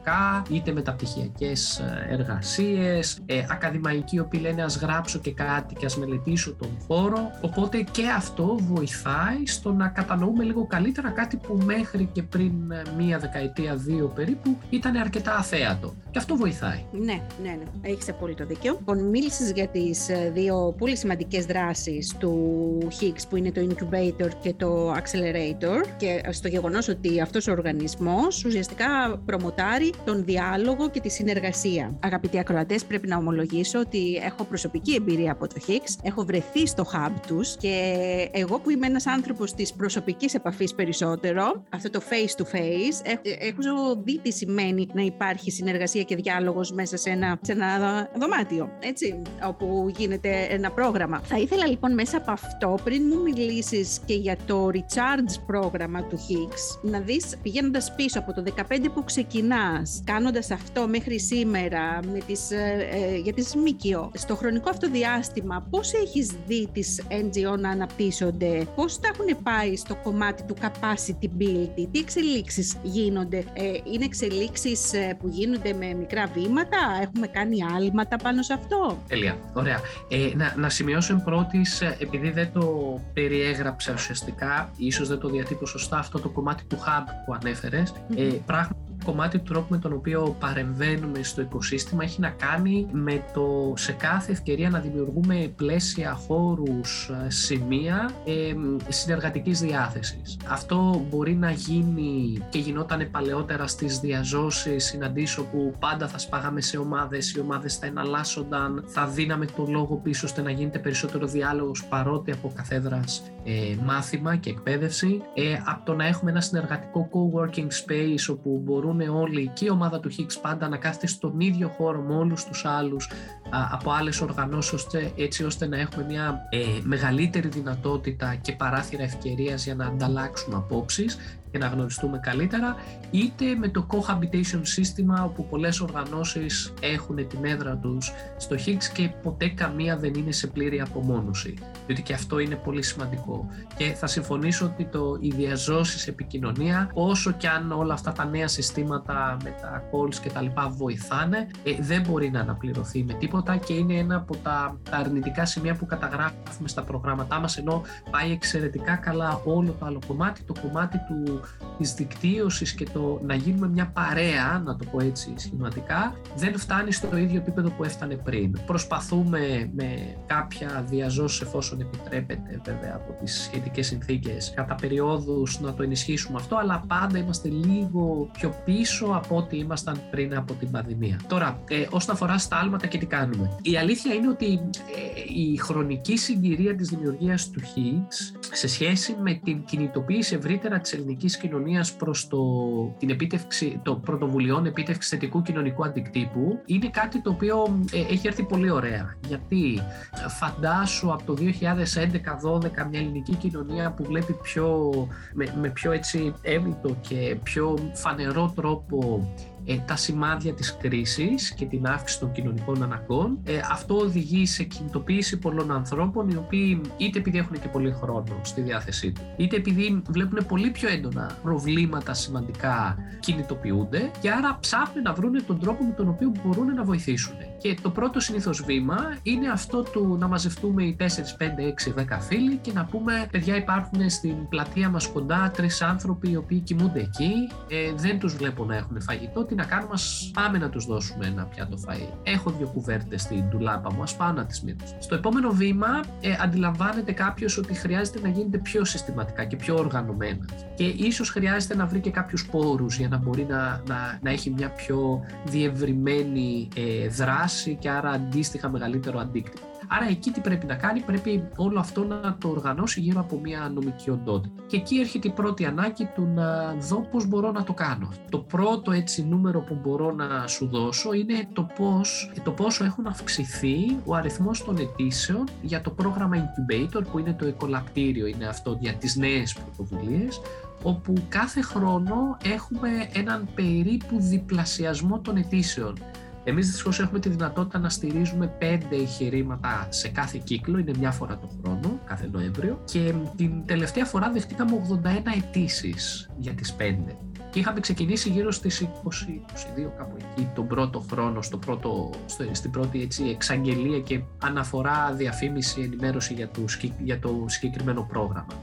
είτε μεταπτυχιακές ε, εργασίες, ε, ακαδημαϊκοί οι οποίοι λένε Α γράψω και κάτι και ας μελετήσω τον χώρο. Οπότε και αυτό βοηθάει στο να κατανοούμε λίγο καλύτερα κάτι που μέχρι και πριν ε, μία δεκαετία, δύο περίπου ήταν αρκετά αθέατο. Και αυτό βοηθάει. Ναι, ναι, ναι. Έχεις απόλυτο δίκιο. Λοιπόν, μίλησες για τις ε, δύο πολύ σημαντικές δράσεις του Higgs που είναι το Incubator και το Accelerator και στο γεγονός ότι αυτός ο οργανισμός ουσιαστικά προμοτάρει τον διάλογο και τη συνεργασία. Αγαπητοί ακροατές, πρέπει να ομολογήσω ότι έχω προσωπική εμπειρία από το Higgs, έχω βρεθεί στο hub τους και εγώ που είμαι ένας άνθρωπος της προσωπικής επαφής περισσότερο, αυτό το face to face, έχω δει τι σημαίνει να υπάρχει συνεργασία και διάλογος μέσα σε ένα, σε ένα δωμάτιο, έτσι, όπου γίνεται ένα πρόγραμμα. Θα ήθελα λοιπόν μέσα από αυτό, πριν μου μιλήσεις και για το recharge πρόγραμμα του Higgs, να δεις πηγαίνοντας πίσω από το 15 που ξεκινάς, κάνοντας αυτό μέχρι σήμερα με τις, ε, ε, για τις ΜΚΟ, στο χρονικό αυτό διάστημα, πώς έχεις δει τις NGO να αναπτύσσονται, πώς τα έχουν πάει στο κομμάτι του capacity building, τι εξελίξεις γίνονται, ε, είναι εξελίξεις ε, που γίνονται με μικρά βήματα, έχουμε κάνει άλματα πάνω σε αυτό; Τέλεια. Ωραία. Ε, να, να σημειώσω εν πρώτης, ε, επειδή δεν το περιέγραψα ουσιαστικά, ίσως δεν το διατύπω σωστά αυτό το κομμάτι του hub που ανέφερες, ε, πράγματι κομμάτι του τρόπου με τον οποίο παρεμβαίνουμε στο οικοσύστημα έχει να κάνει με το σε κάθε ευκαιρία να δημιουργούμε πλαίσια, χώρους, ε, σημεία ε, συνεργατικής διάθεσης. Αυτό μπορεί να γίνει και γινόταν παλαιότερα στις διαζώσεις συναντήσω που πάντα θα σπάγαμε σε ομάδες, οι ομάδες θα εναλλάσσονταν, θα δίναμε το λόγο πίσω ώστε να γίνεται περισσότερο διάλογος παρότι από καθέδρας ε, μάθημα και εκπαίδευση. Ε, από το να έχουμε ένα συνεργατικό co-working space όπου μπορούν μπορούν όλοι και η ομάδα του Higgs πάντα να κάθεται στον ίδιο χώρο με όλους τους άλλους από άλλες οργανώσεις έτσι ώστε να έχουμε μια ε, μεγαλύτερη δυνατότητα και παράθυρα ευκαιρίας για να ανταλλάξουμε απόψεις και να γνωριστούμε καλύτερα, είτε με το cohabitation σύστημα όπου πολλές οργανώσεις έχουν την έδρα τους στο Higgs και ποτέ καμία δεν είναι σε πλήρη απομόνωση, διότι και αυτό είναι πολύ σημαντικό. Και θα συμφωνήσω ότι το, η διαζώσεις επικοινωνία, όσο και αν όλα αυτά τα νέα συστήματα με τα calls και τα λοιπά βοηθάνε, ε, δεν μπορεί να αναπληρωθεί με τίποτα και είναι ένα από τα, τα αρνητικά σημεία που καταγράφουμε στα προγράμματά μας, ενώ πάει εξαιρετικά καλά όλο το άλλο κομμάτι, το κομμάτι του της δικτύωσης και το να γίνουμε μια παρέα, να το πω έτσι σχηματικά, δεν φτάνει στο ίδιο επίπεδο που έφτανε πριν. Προσπαθούμε με κάποια διαζώσεις εφόσον επιτρέπεται βέβαια από τις σχετικές συνθήκες κατά περιόδους να το ενισχύσουμε αυτό, αλλά πάντα είμαστε λίγο πιο πίσω από ό,τι ήμασταν πριν από την πανδημία. Τώρα, ε, όσον αφορά στα άλματα και τι κάνουμε. Η αλήθεια είναι ότι ε, η χρονική συγκυρία της δημιουργίας του Higgs σε σχέση με την κινητοποίηση ευρύτερα της ελληνικής κοινωνίας προς το, την επίτευξη των πρωτοβουλειών επίτευξης θετικού κοινωνικού αντικτύπου είναι κάτι το οποίο ε, έχει έρθει πολύ ωραία. Γιατί φαντάσου από το 2011-12 μια ελληνική κοινωνία που βλέπει πιο, με, με πιο έτσι έμειτο και πιο φανερό τρόπο ε, τα σημάδια της κρίσης και την αύξηση των κοινωνικών αναγκών. Ε, αυτό οδηγεί σε κινητοποίηση πολλών ανθρώπων οι οποίοι είτε επειδή έχουν και πολύ χρόνο στη διάθεσή του, είτε επειδή βλέπουν πολύ πιο έντονα προβλήματα σημαντικά κινητοποιούνται και άρα ψάχνουν να βρουν τον τρόπο με τον οποίο μπορούν να βοηθήσουν. Και το πρώτο συνήθως βήμα είναι αυτό του να μαζευτούμε οι 4, 5, 6, 10 φίλοι και να πούμε: Παιδιά, υπάρχουν στην πλατεία μας κοντά τρεις άνθρωποι οι οποίοι κοιμούνται εκεί. Ε, δεν τους βλέπω να έχουν φαγητό. Τι να κάνουμε, ας πάμε να τους δώσουμε ένα πιάτο φαΐ. Έχω δύο κουβέρτες στην τουλάπα μου, ας πάω να τις μείνω. Στο επόμενο βήμα, ε, αντιλαμβάνεται κάποιος ότι χρειάζεται να γίνεται πιο συστηματικά και πιο οργανωμένα. Και ίσως χρειάζεται να βρει και κάποιους πόρους για να μπορεί να, να, να έχει μια πιο διευρυμένη ε, δράση και άρα αντίστοιχα μεγαλύτερο αντίκτυπο. Άρα εκεί τι πρέπει να κάνει, πρέπει όλο αυτό να το οργανώσει γύρω από μια νομική οντότητα. Και εκεί έρχεται η πρώτη ανάγκη του να δω πώς μπορώ να το κάνω. Το πρώτο έτσι νούμερο που μπορώ να σου δώσω είναι το, πώς, το πόσο έχουν αυξηθεί ο αριθμός των αιτήσεων για το πρόγραμμα Incubator που είναι το εκολαπτήριο, είναι αυτό για τις νέες πρωτοβουλίες όπου κάθε χρόνο έχουμε έναν περίπου διπλασιασμό των αιτήσεων. Εμείς δυστυχώς έχουμε τη δυνατότητα να στηρίζουμε πέντε εγχειρήματα σε κάθε κύκλο, είναι μια φορά το χρόνο, κάθε Νοέμβριο. Και την τελευταία φορά δεχτήκαμε 81 αιτήσεις για τις πέντε. Και είχαμε ξεκινήσει γύρω στις 20-22 κάπου εκεί τον πρώτο χρόνο, στο πρώτο, στην πρώτη έτσι, εξαγγελία και αναφορά, διαφήμιση, ενημέρωση για το, για το συγκεκριμένο πρόγραμμα.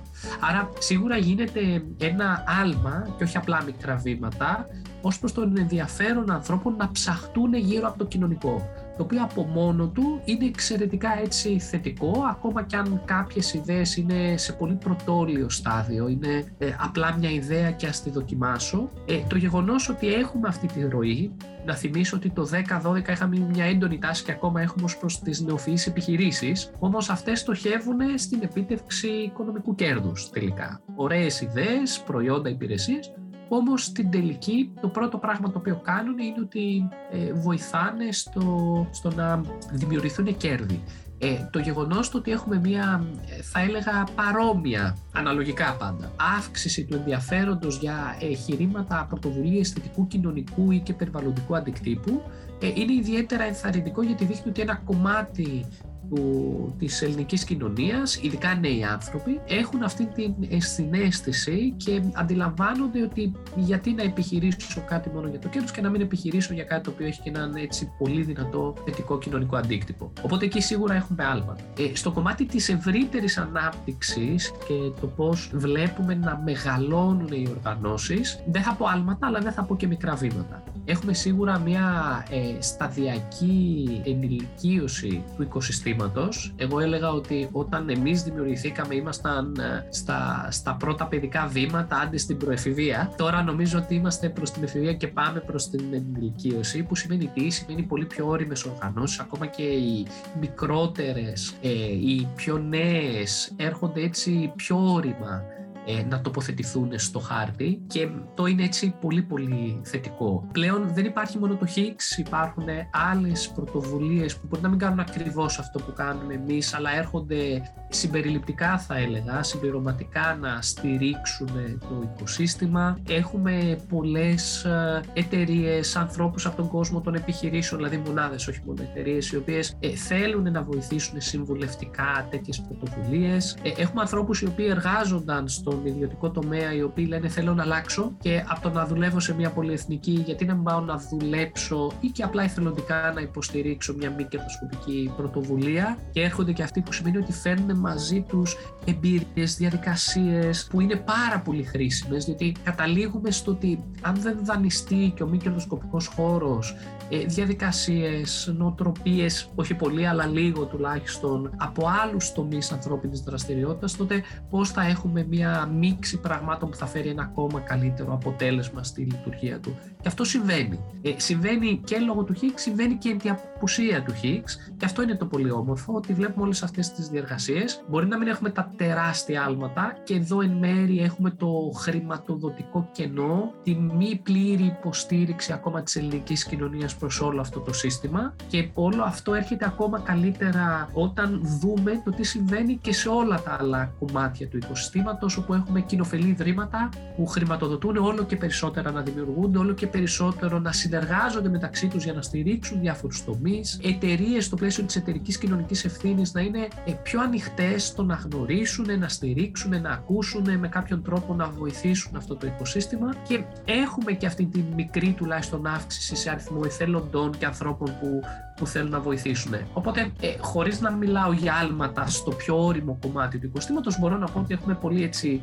Άρα σίγουρα γίνεται ένα άλμα και όχι απλά μικρά βήματα ως προς τον ενδιαφέρον ανθρώπων να ψαχτούν γύρω από το κοινωνικό. Το οποίο από μόνο του είναι εξαιρετικά έτσι θετικό, ακόμα και αν κάποιες ιδέες είναι σε πολύ πρωτόλιο στάδιο, είναι ε, απλά μια ιδέα και ας τη δοκιμάσω. Ε, το γεγονός ότι έχουμε αυτή τη ροή, να θυμίσω ότι το 10-12 είχαμε μια έντονη τάση και ακόμα έχουμε ως προς τις νεοφυείς επιχειρήσεις, όμως αυτές στοχεύουν στην επίτευξη οικονομικού κέρδους τελικά. Ωραίες ιδέες, προϊόντα, υπηρεσίες, όμως στην τελική το πρώτο πράγμα το οποίο κάνουν είναι ότι ε, βοηθάνε στο, στο να δημιουργηθούν κέρδη. Ε, το γεγονός το ότι έχουμε μια, ε, θα έλεγα, παρόμοια, αναλογικά πάντα, αύξηση του ενδιαφέροντος για εγχειρήματα πρωτοβουλίες θετικού κοινωνικού ή και περιβαλλοντικού αντικτύπου, ε, είναι ιδιαίτερα ενθαρρυντικό γιατί δείχνει ότι ένα κομμάτι του, της ελληνικής κοινωνίας, ειδικά νέοι άνθρωποι, έχουν αυτή την συνέστηση και αντιλαμβάνονται ότι γιατί να επιχειρήσω κάτι μόνο για το κέρδος και να μην επιχειρήσω για κάτι το οποίο έχει και έναν έτσι πολύ δυνατό θετικό κοινωνικό αντίκτυπο. Οπότε εκεί σίγουρα έχουμε άλμα. Ε, στο κομμάτι της ευρύτερης ανάπτυξης και το πώς βλέπουμε να μεγαλώνουν οι οργανώσεις, δεν θα πω άλματα, αλλά δεν θα πω και μικρά βήματα. Έχουμε σίγουρα μια ε, σταδιακή ενηλικίωση του οικοσυστήματος. Εγώ έλεγα ότι όταν εμείς δημιουργηθήκαμε ήμασταν ε, στα, στα πρώτα παιδικά βήματα άντε στην προεφηβεία. Τώρα νομίζω ότι είμαστε προς την εφηβεία και πάμε προς την ενηλικίωση που σημαίνει τι, σημαίνει πολύ πιο όριμες οργανώσεις, ακόμα και οι μικρότερες, ε, οι πιο νέες έρχονται έτσι πιο όρημα ε, να τοποθετηθούν στο χάρτη και το είναι έτσι πολύ πολύ θετικό. Πλέον δεν υπάρχει μόνο το Higgs, υπάρχουν άλλες πρωτοβουλίες που μπορεί να μην κάνουν ακριβώς αυτό που κάνουμε εμείς, αλλά έρχονται συμπεριληπτικά θα έλεγα, συμπληρωματικά να στηρίξουν το οικοσύστημα. Έχουμε πολλές ε, εταιρείες, ανθρώπους από τον κόσμο των επιχειρήσεων, δηλαδή μονάδες, όχι μόνο εταιρείες, οι οποίες ε, θέλουν να βοηθήσουν συμβουλευτικά τέτοιες πρωτοβουλίες. Ε, έχουμε ανθρώπους οι οποίοι εργάζονταν στον ιδιωτικό τομέα, οι οποίοι λένε θέλω να αλλάξω και από το να δουλεύω σε μια πολυεθνική, γιατί να μην πάω να δουλέψω ή και απλά εθελοντικά να υποστηρίξω μια μη κερδοσκοπική πρωτοβουλία και έρχονται και αυτοί που σημαίνει ότι φέρνουν μαζί τους εμπειρίες, διαδικασίες που είναι πάρα πολύ χρήσιμες διότι καταλήγουμε στο ότι αν δεν δανειστεί και ο μη κερδοσκοπικός χώρος ε, διαδικασίες, νοοτροπίες, όχι πολύ αλλά λίγο τουλάχιστον από άλλους τομείς ανθρώπινης δραστηριότητας τότε πώς θα έχουμε μια μίξη πραγμάτων που θα φέρει ένα ακόμα καλύτερο αποτέλεσμα στη λειτουργία του. Και αυτό συμβαίνει. Ε, συμβαίνει και λόγω του Higgs, συμβαίνει και την απουσία του Higgs και αυτό είναι το πολύ όμορφο ότι βλέπουμε όλες αυτές τις διεργασίες. Μπορεί να μην έχουμε τα τεράστια άλματα και εδώ εν μέρη έχουμε το χρηματοδοτικό κενό, τη μη πλήρη υποστήριξη ακόμα της ελληνικής κοινωνίας προς όλο αυτό το σύστημα και όλο αυτό έρχεται ακόμα καλύτερα όταν δούμε το τι συμβαίνει και σε όλα τα άλλα κομμάτια του οικοσυστήματος όπου έχουμε κοινοφελή ιδρύματα που χρηματοδοτούν όλο και περισσότερα να δημιουργούνται, όλο και περισσότερο να συνεργάζονται μεταξύ τους για να στηρίξουν διάφορους τομείς, εταιρείες στο πλαίσιο της εταιρικής κοινωνικής ευθύνης να είναι ε, πιο ανοιχτές στο να γνωρίσουν, να στηρίξουν, να ακούσουν, με κάποιον τρόπο να βοηθήσουν αυτό το οικοσύστημα και έχουμε και αυτή τη μικρή τουλάχιστον αύξηση σε αριθμό εθελοντών και ανθρώπων που, που θέλουν να βοηθήσουν. Οπότε, ε, χωρίς να μιλάω για άλματα στο πιο όριμο κομμάτι του οικοσύστηματος, μπορώ να πω ότι έχουμε πολύ έτσι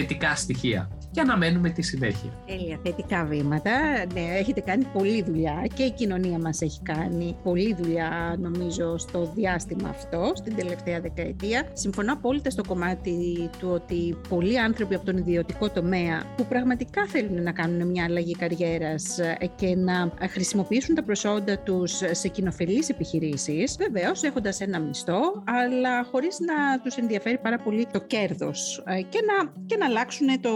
θετικά στοιχεία και αναμένουμε τη συνέχεια. Τέλεια, θετικά βήματα. Ναι, έχετε κάνει πολλή δουλειά και η κοινωνία μας έχει κάνει πολλή δουλειά νομίζω στο διάστημα αυτό, στην τελευταία δεκαετία. Συμφωνώ απόλυτα στο κομμάτι του ότι πολλοί άνθρωποι από τον ιδιωτικό τομέα που πραγματικά θέλουν να κάνουν μια αλλαγή καριέρας και να χρησιμοποιήσουν τα προσόντα τους σε κοινοφελείς επιχειρήσεις, βεβαίως έχοντας ένα μισθό, αλλά χωρίς να τους ενδιαφέρει πάρα πολύ το κέρδος και να, και να αλλάξουν το,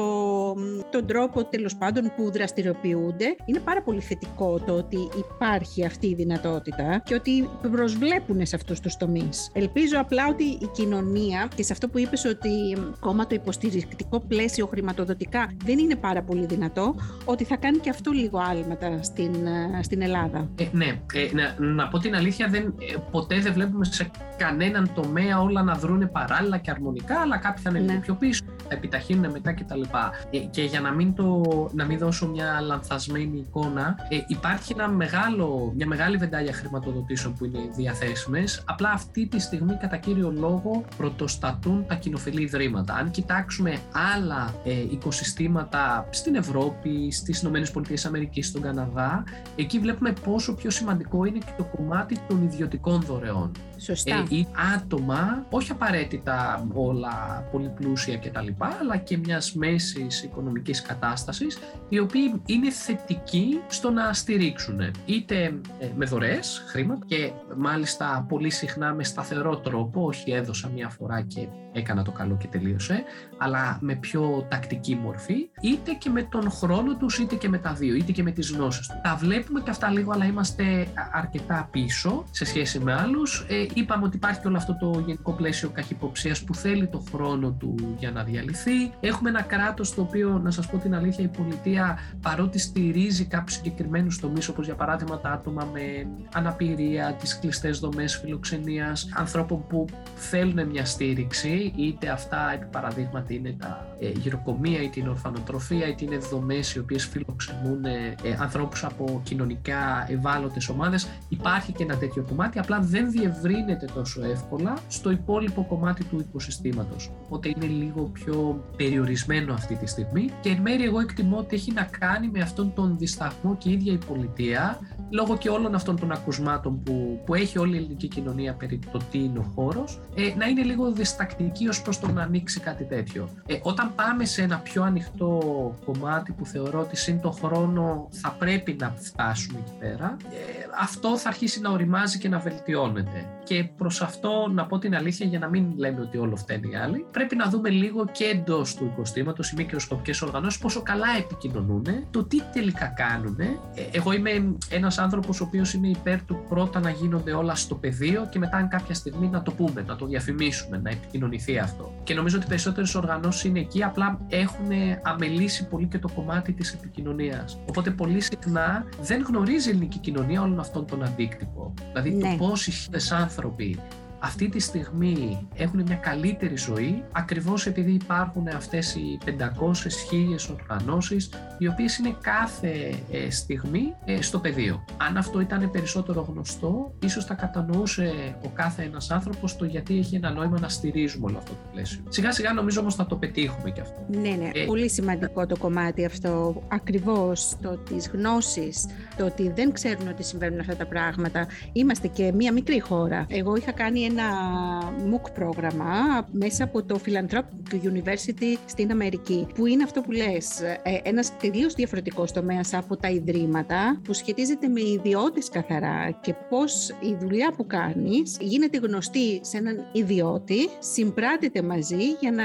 τον τρόπο τέλος πάντων που δραστηριοποιούνται. Είναι πάρα πολύ θετικό το ότι υπάρχει αυτή η δυνατότητα και ότι προσβλέπουν σε αυτούς τους τομείς. Ελπίζω απλά ότι η κοινωνία και σε αυτό που είπες ότι ακόμα το υποστηρικτικό πλαίσιο χρηματοδοτικά δεν είναι πάρα πολύ δυνατό, ότι θα κάνει και αυτό λίγο άλματα στην, στην Ελλάδα. Ε, ναι, ε, να, να πω την αλήθεια, δεν, ε, ποτέ δεν βλέπουμε σε κανέναν τομέα όλα να δρούν παράλληλα και αρμονικά, αλλά κάποιοι θα είναι ναι. πιο πίσω, θα επιταχύνουν μετά κτλ. Ε, και για να μην, το, να μην δώσω μια λανθασμένη εικόνα, ε, υπάρχει ένα μεγάλο, μια μεγάλη βεντάλια χρηματοδοτήσεων που είναι διαθέσιμες. Απλά αυτή τη στιγμή κατά κύριο λόγο πρωτοστατούν τα κοινοφελή ιδρύματα. Αν κοιτάξουμε άλλα ε, οικοσυστήματα στην Ευρώπη, στις Ηνωμένες Πολιτείες Αμερικής, στον Καναδά, εκεί βλέπουμε πόσο πιο σημαντικό είναι και το κομμάτι των ιδιωτικών δωρεών. Σωστά. Ε, ή άτομα, όχι απαραίτητα όλα πολύ πλούσια κτλ, αλλά και μιας μέσης οικονομικής κατάστασης, οι οποίοι είναι θετικοί στο να στηρίξουν είτε ε, με δωρεές, χρήματα και μάλιστα πολύ συχνά με σταθερό τρόπο, όχι έδωσα μια φορά και έκανα το καλό και τελείωσε, αλλά με πιο τακτική μορφή, είτε και με τον χρόνο τους, είτε και με τα δύο, είτε και με τις γνώσεις τους. Τα βλέπουμε και αυτά λίγο, αλλά είμαστε αρκετά πίσω σε σχέση με άλλους. Ε, είπαμε ότι υπάρχει όλο αυτό το γενικό πλαίσιο καχυποψίας που θέλει το χρόνο του για να διαλυθεί. Έχουμε ένα κράτος το οποίο, να σας πω την αλήθεια, η πολιτεία παρότι στηρίζει κάποιους συγκεκριμένους τομείς, όπως για παράδειγμα τα άτομα με αναπηρία, τις κλειστές δομές φιλοξενίας, ανθρώπων που θέλουν μια στήριξη, είτε αυτά επί παραδείγματι είναι τα ε, γυροκομεία, είτε είναι ορφανοτροφία, είτε είναι δομές οι οποίες φιλοξενούν ε, ανθρώπους από κοινωνικά ευάλωτες ομάδες. Υπάρχει και ένα τέτοιο κομμάτι, απλά δεν διευρύνεται τόσο εύκολα στο υπόλοιπο κομμάτι του οικοσυστήματος. Οπότε είναι λίγο πιο περιορισμένο αυτή τη στιγμή και εν μέρει εγώ εκτιμώ ότι έχει να κάνει με αυτόν τον δισταγμό και η ίδια η πολιτεία λόγω και όλων αυτών των ακουσμάτων που, που έχει όλη η ελληνική κοινωνία περί το τι είναι ο χώρος, ε, να είναι λίγο διστακτική ως προς το να ανοίξει κάτι τέτοιο. Ε, όταν πάμε σε ένα πιο ανοιχτό κομμάτι που θεωρώ ότι σύν το χρόνο θα πρέπει να φτάσουμε εκεί πέρα, ε, αυτό θα αρχίσει να οριμάζει και να βελτιώνεται. Και προς αυτό, να πω την αλήθεια, για να μην λέμε ότι όλο φταίνει οι άλλοι, πρέπει να δούμε λίγο και εντός του οικοστήματος οι μικροσκοπικές οργανώσεις πόσο καλά επικοινωνούν, το τι τελικά κάνουν. Ε, εγώ είμαι ένας άνθρωπος ο οποίος είναι υπέρ του πρώτα να γίνονται όλα στο πεδίο και μετά, αν κάποια στιγμή, να το πούμε, να το διαφημίσουμε, να επικοινωνηθεί αυτό. Και νομίζω ότι περισσότερες οργανώσεις είναι εκεί, απλά έχουν αμελήσει πολύ και το κομμάτι της επικοινωνίας. Οπότε πολύ συχνά δεν γνωρίζει η ελληνική κοινωνία όλων αυτόν τον αντίκτυπο. Δηλαδή ναι. το πόσοι χιλιάδε άνθρωποι αυτή τη στιγμή έχουν μια καλύτερη ζωή ακριβώς επειδή υπάρχουν αυτές οι 500 χίλιες οργανώσεις οι οποίες είναι κάθε ε, στιγμή ε, στο πεδίο. Αν αυτό ήταν περισσότερο γνωστό, ίσως θα κατανοούσε ο κάθε ένας άνθρωπος το γιατί έχει ένα νόημα να στηρίζουμε όλο αυτό το πλαίσιο. Σιγά σιγά νομίζω όμως θα το πετύχουμε και αυτό. Ναι, ναι, ε, πολύ σημαντικό το κομμάτι αυτό. Ακριβώς το της γνώσης, το ότι δεν ξέρουν ότι συμβαίνουν αυτά τα πράγματα. Είμαστε και μία μικρή χώρα. Εγώ είχα κάνει ένα MOOC πρόγραμμα μέσα από το Philanthropic University στην Αμερική, που είναι αυτό που λες, ε, ένας τελείως διαφορετικός τομέας από τα ιδρύματα, που σχετίζεται με ιδιώτες καθαρά και πώς η δουλειά που κάνεις γίνεται γνωστή σε έναν ιδιώτη, συμπράτεται μαζί για να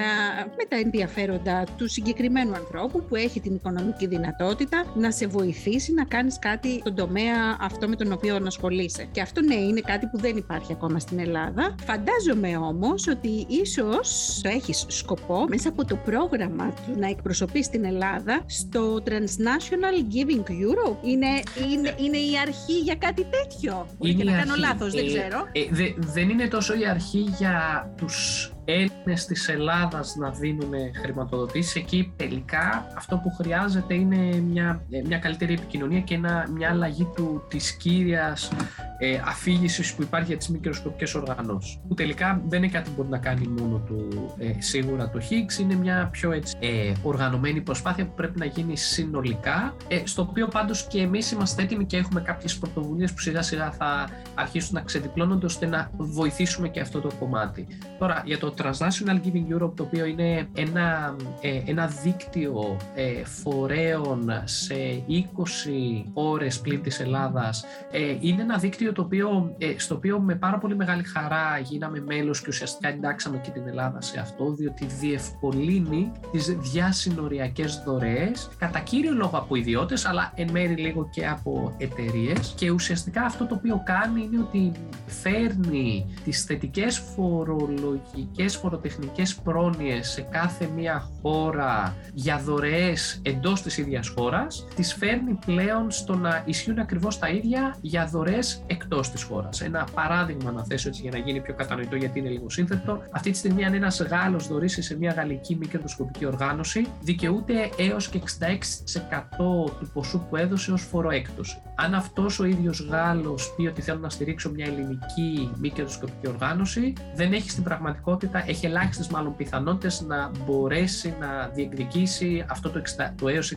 με τα ενδιαφέροντα του συγκεκριμένου ανθρώπου που έχει την οικονομική δυνατότητα να σε βοηθήσει να κάνεις κάτι στον τομέα αυτό με τον οποίο ασχολείσαι. Και αυτό ναι, είναι κάτι που δεν υπάρχει ακόμα στην Ελλάδα Φαντάζομαι όμως ότι ίσως το έχεις σκοπό μέσα από το πρόγραμμα του να εκπροσωπείς την Ελλάδα στο Transnational Giving Euro. Είναι, είναι, είναι η αρχή για κάτι τέτοιο. Μπορεί και να κάνω λάθος, δεν ε, ξέρω. Ε, δεν είναι τόσο η αρχή για τους Έλληνες της Ελλάδας να δίνουν χρηματοδοτήσεις. Εκεί τελικά αυτό που χρειάζεται είναι μια, μια καλύτερη επικοινωνία και ένα, μια αλλαγή του, της κύριας ε, αφήγησης που υπάρχει για τις μικροσκοπικές οργανώσεις. Που τελικά δεν είναι κάτι που μπορεί να κάνει μόνο του ε, σίγουρα το Higgs, είναι μια πιο έτσι, ε, οργανωμένη προσπάθεια που πρέπει να γίνει συνολικά, ε, στο οποίο πάντως και εμείς είμαστε έτοιμοι και έχουμε κάποιες πρωτοβουλίες που σιγά σιγά θα αρχίσουν να ξεδιπλώνονται ώστε να βοηθήσουμε και αυτό το κομμάτι. Τώρα, για το Transnational Giving Europe, το οποίο είναι ένα, ε, ένα δίκτυο ε, φορέων σε 20 ώρες πλήν της Ελλάδας. Ε, είναι ένα δίκτυο το οποίο, ε, στο οποίο με πάρα πολύ μεγάλη χαρά γίναμε μέλος και ουσιαστικά εντάξαμε και την Ελλάδα σε αυτό, διότι διευκολύνει τις διασυνοριακές δωρεές, κατά κύριο λόγο από ιδιώτες, αλλά εν μέρει λίγο και από εταιρείες. Και ουσιαστικά αυτό το οποίο κάνει είναι ότι φέρνει τις θετικές φορολογικές πολλές φοροτεχνικές πρόνοιες σε κάθε μία χώρα για δωρεές εντός της ίδιας χώρας, τις φέρνει πλέον στο να ισχύουν ακριβώς τα ίδια για δωρεές εκτός της χώρας. Ένα παράδειγμα να θέσω έτσι για να γίνει πιο κατανοητό γιατί είναι λίγο σύνθετο. Αυτή τη στιγμή αν ένας Γάλλος δωρήσει σε μια γαλλική μη κερδοσκοπική οργάνωση δικαιούται έως και 66% του ποσού που έδωσε ως φοροέκτωση. Αν αυτός ο ίδιος Γάλλος πει ότι θέλω να στηρίξω μια ελληνική μη κερδοσκοπική οργάνωση, δεν έχει στην πραγματικότητα έχει ελάχιστες μάλλον πιθανότητες να μπορέσει να διεκδικήσει αυτό το, 60, το έως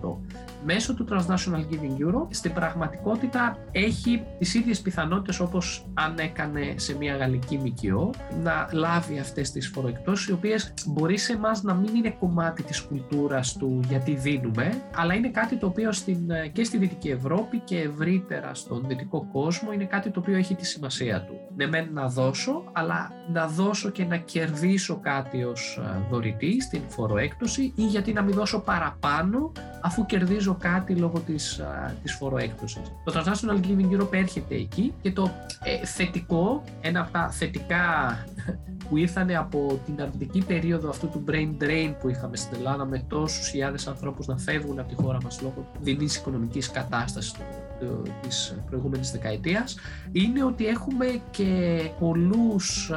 66%. Μέσω του Transnational Giving Euro στην πραγματικότητα έχει τις ίδιες πιθανότητες όπως αν έκανε σε μια γαλλική ΜΚΟ να λάβει αυτές τις φοροεκτώσεις οι οποίες μπορεί σε εμάς να μην είναι κομμάτι της κουλτούρας του γιατί δίνουμε αλλά είναι κάτι το οποίο στην, και στη Δυτική Ευρώπη και ευρύτερα στον δυτικό κόσμο είναι κάτι το οποίο έχει τη σημασία του. Ναι μεν να δώσω αλλά να δώσω και να κερδίσω κάτι ως δωρητή στην φοροέκτωση ή γιατί να μην δώσω παραπάνω αφού κερδίζω κάτι λόγω της, της φοροέκτωσης. Το Transnational Giving Europe έρχεται εκεί και το ε, θετικό, ένα από τα θετικά που ήρθαν από την αρνητική περίοδο αυτού του brain drain που είχαμε στην Ελλάδα με τόσους χιλιάδες ανθρώπους να φεύγουν από τη χώρα μας λόγω δινής οικονομικής κατάστασης της προηγούμενης δεκαετίας είναι ότι έχουμε και πολλούς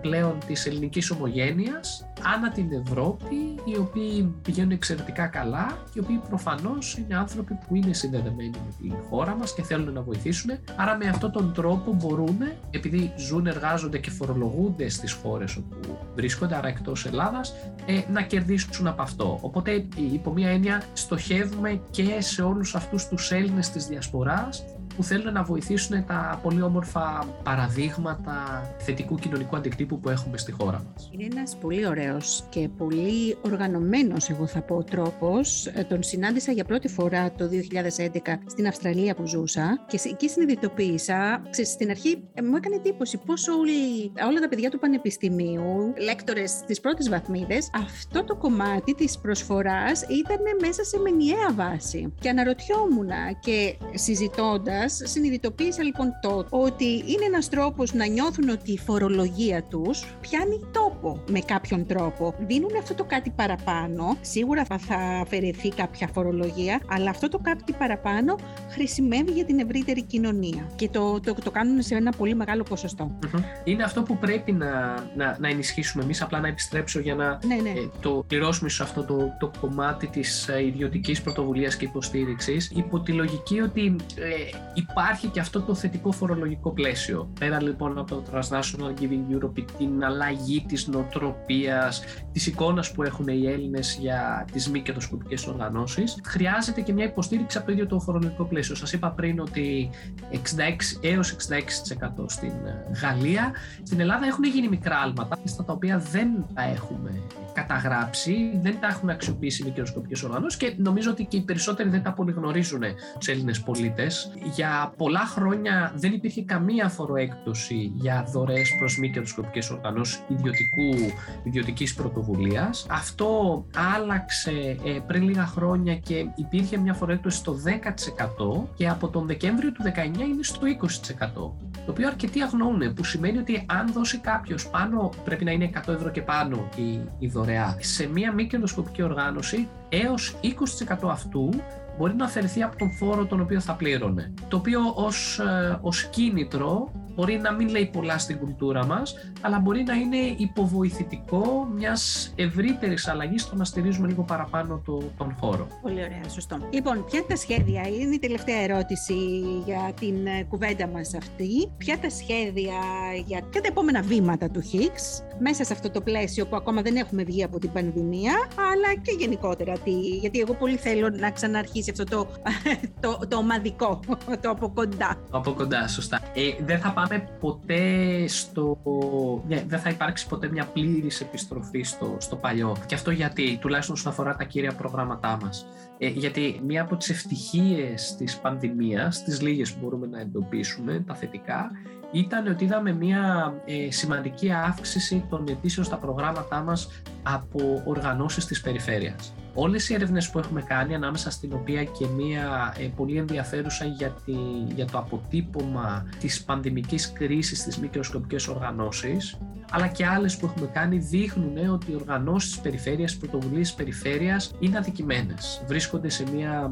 πλέον της ελληνικής ομογένειας ανά την Ευρώπη οι οποίοι πηγαίνουν εξαιρετικά καλά και οι οποίοι προφανώς είναι άνθρωποι που είναι συνδεδεμένοι με τη χώρα μας και θέλουν να βοηθήσουν. Άρα με αυτόν τον τρόπο μπορούν επειδή ζουν, εργάζονται και φορολογούνται στις χώρες όπου βρίσκονται άρα εκτός Ελλάδας ε, να κερδίσουν από αυτό. Οπότε υπό μία έννοια στοχεύουμε και σε όλους αυτούς τους Έλληνες της διασποράς που θέλουν να βοηθήσουν τα πολύ όμορφα παραδείγματα θετικού κοινωνικού αντικτύπου που έχουμε στη χώρα μας. Είναι ένας πολύ ωραίος και πολύ οργανωμένος, εγώ θα πω, τρόπος. Ε, τον συνάντησα για πρώτη φορά το 2011 στην Αυστραλία που ζούσα και εκεί συνειδητοποίησα, ξέρεις, στην αρχή ε, μου έκανε εντύπωση πώς όλοι, όλα τα παιδιά του πανεπιστημίου, λέκτορες στις πρώτες βαθμίδες, αυτό το κομμάτι της προσφοράς ήταν μέσα σε μενιαία βάση. Και αναρωτιόμουν και συζητώντας, συνειδητοποίησα λοιπόν τότε ότι είναι ένας τρόπος να νιώθουν ότι η φορολογία τους πιάνει τόπο με κάποιον τρόπο. Δίνουν αυτό το κάτι παραπάνω, σίγουρα θα αφαιρεθεί κάποια φορολογία, αλλά αυτό το κάτι παραπάνω χρησιμεύει για την ευρύτερη κοινωνία και το, το, το κάνουν σε ένα πολύ μεγάλο ποσοστό. Είναι αυτό που πρέπει να, να, να ενισχύσουμε εμείς, απλά να επιστρέψω για να ναι, ναι. Ε, το πληρώσουμε σε αυτό το, το κομμάτι της ε, ιδιωτικής πρωτοβουλίας και υποστήριξης, υπό τη λογική ότι ε, υπάρχει και αυτό το θετικό φορολογικό πλαίσιο. Πέρα λοιπόν από το Transnational Giving Europe, την αλλαγή της νοοτροπίας, της εικόνας που έχουν οι Έλληνες για τις μη κερδοσκοπικές οργανώσεις, χρειάζεται και μια υποστήριξη από το ίδιο το φορολογικό πλαίσιο. Σας είπα πριν ότι 66 έως 66% στην ε, Γαλλία. Στην Ελλάδα έχουν γίνει μικρά άλματα, στα τα οποία δεν τα έχουμε καταγράψει, δεν τα έχουν αξιοποιήσει οι μικροσκοπικές οργανώσεις και νομίζω ότι και οι περισσότεροι δεν τα πολύ γνωρίζουν του Έλληνες πολίτες. Για πολλά χρόνια δεν υπήρχε καμία φοροέκπτωση για δωρεές προς μη κερδοσκοπικές οργανώσεις ιδιωτικού, ιδιωτικής πρωτοβουλίας. Αυτό άλλαξε ε, πριν λίγα χρόνια και υπήρχε μια φοροέκπτωση στο 10% και από τον Δεκέμβριο του 19 είναι στο 20%. Το οποίο αρκετοί αγνοούν, που σημαίνει ότι αν δώσει κάποιος πάνω, πρέπει να είναι 100 ευρώ και πάνω η, η δωρεά, σε μια μη κερδοσκοπική οργάνωση, έως 20% αυτού μπορεί να αφαιρεθεί από τον φόρο τον οποίο θα πλήρωνε. Το οποίο ως, ε, ως κίνητρο μπορεί να μην λέει πολλά στην κουλτούρα μας, αλλά μπορεί να είναι υποβοηθητικό μιας ευρύτερης αλλαγής στο να στηρίζουμε λίγο παραπάνω το, τον χώρο. Πολύ ωραία, σωστό. Λοιπόν, ποια τα σχέδια, είναι η τελευταία ερώτηση για την ε, κουβέντα μας αυτή, ποια τα σχέδια για ποια τα επόμενα βήματα του Higgs μέσα σε αυτό το πλαίσιο που ακόμα δεν έχουμε βγει από την πανδημία, αλλά και γενικότερα, γιατί εγώ πολύ θέλω να ξαναρχίσει αυτό το, το, το ομαδικό, το από κοντά. Το από κοντά, σωστά. Ε, δεν θα πάμε ποτέ στο... Ναι, δεν θα υπάρξει ποτέ μια πλήρης επιστροφή στο, στο παλιό. Και αυτό γιατί, τουλάχιστον όσον αφορά τα κύρια προγράμματά μας. Ε, γιατί μία από τις ευτυχίες της πανδημίας, τις λίγες που μπορούμε να εντοπίσουμε, τα θετικά, ήταν ότι είδαμε μια ε, σημαντική αύξηση των αιτήσεων στα προγράμματά μας από οργανώσεις της περιφέρειας. Όλες οι έρευνες που έχουμε κάνει, ανάμεσα στην οποία και μία ε, πολύ ενδιαφέρουσα για, τη, για το αποτύπωμα της πανδημικής κρίσης στις μικροσκοπικές οργανώσεις, αλλά και άλλες που έχουμε κάνει δείχνουν ότι οι οργανώσεις της περιφέρειας, οι πρωτοβουλίες της περιφέρειας είναι αδικημένες. Βρίσκονται σε μία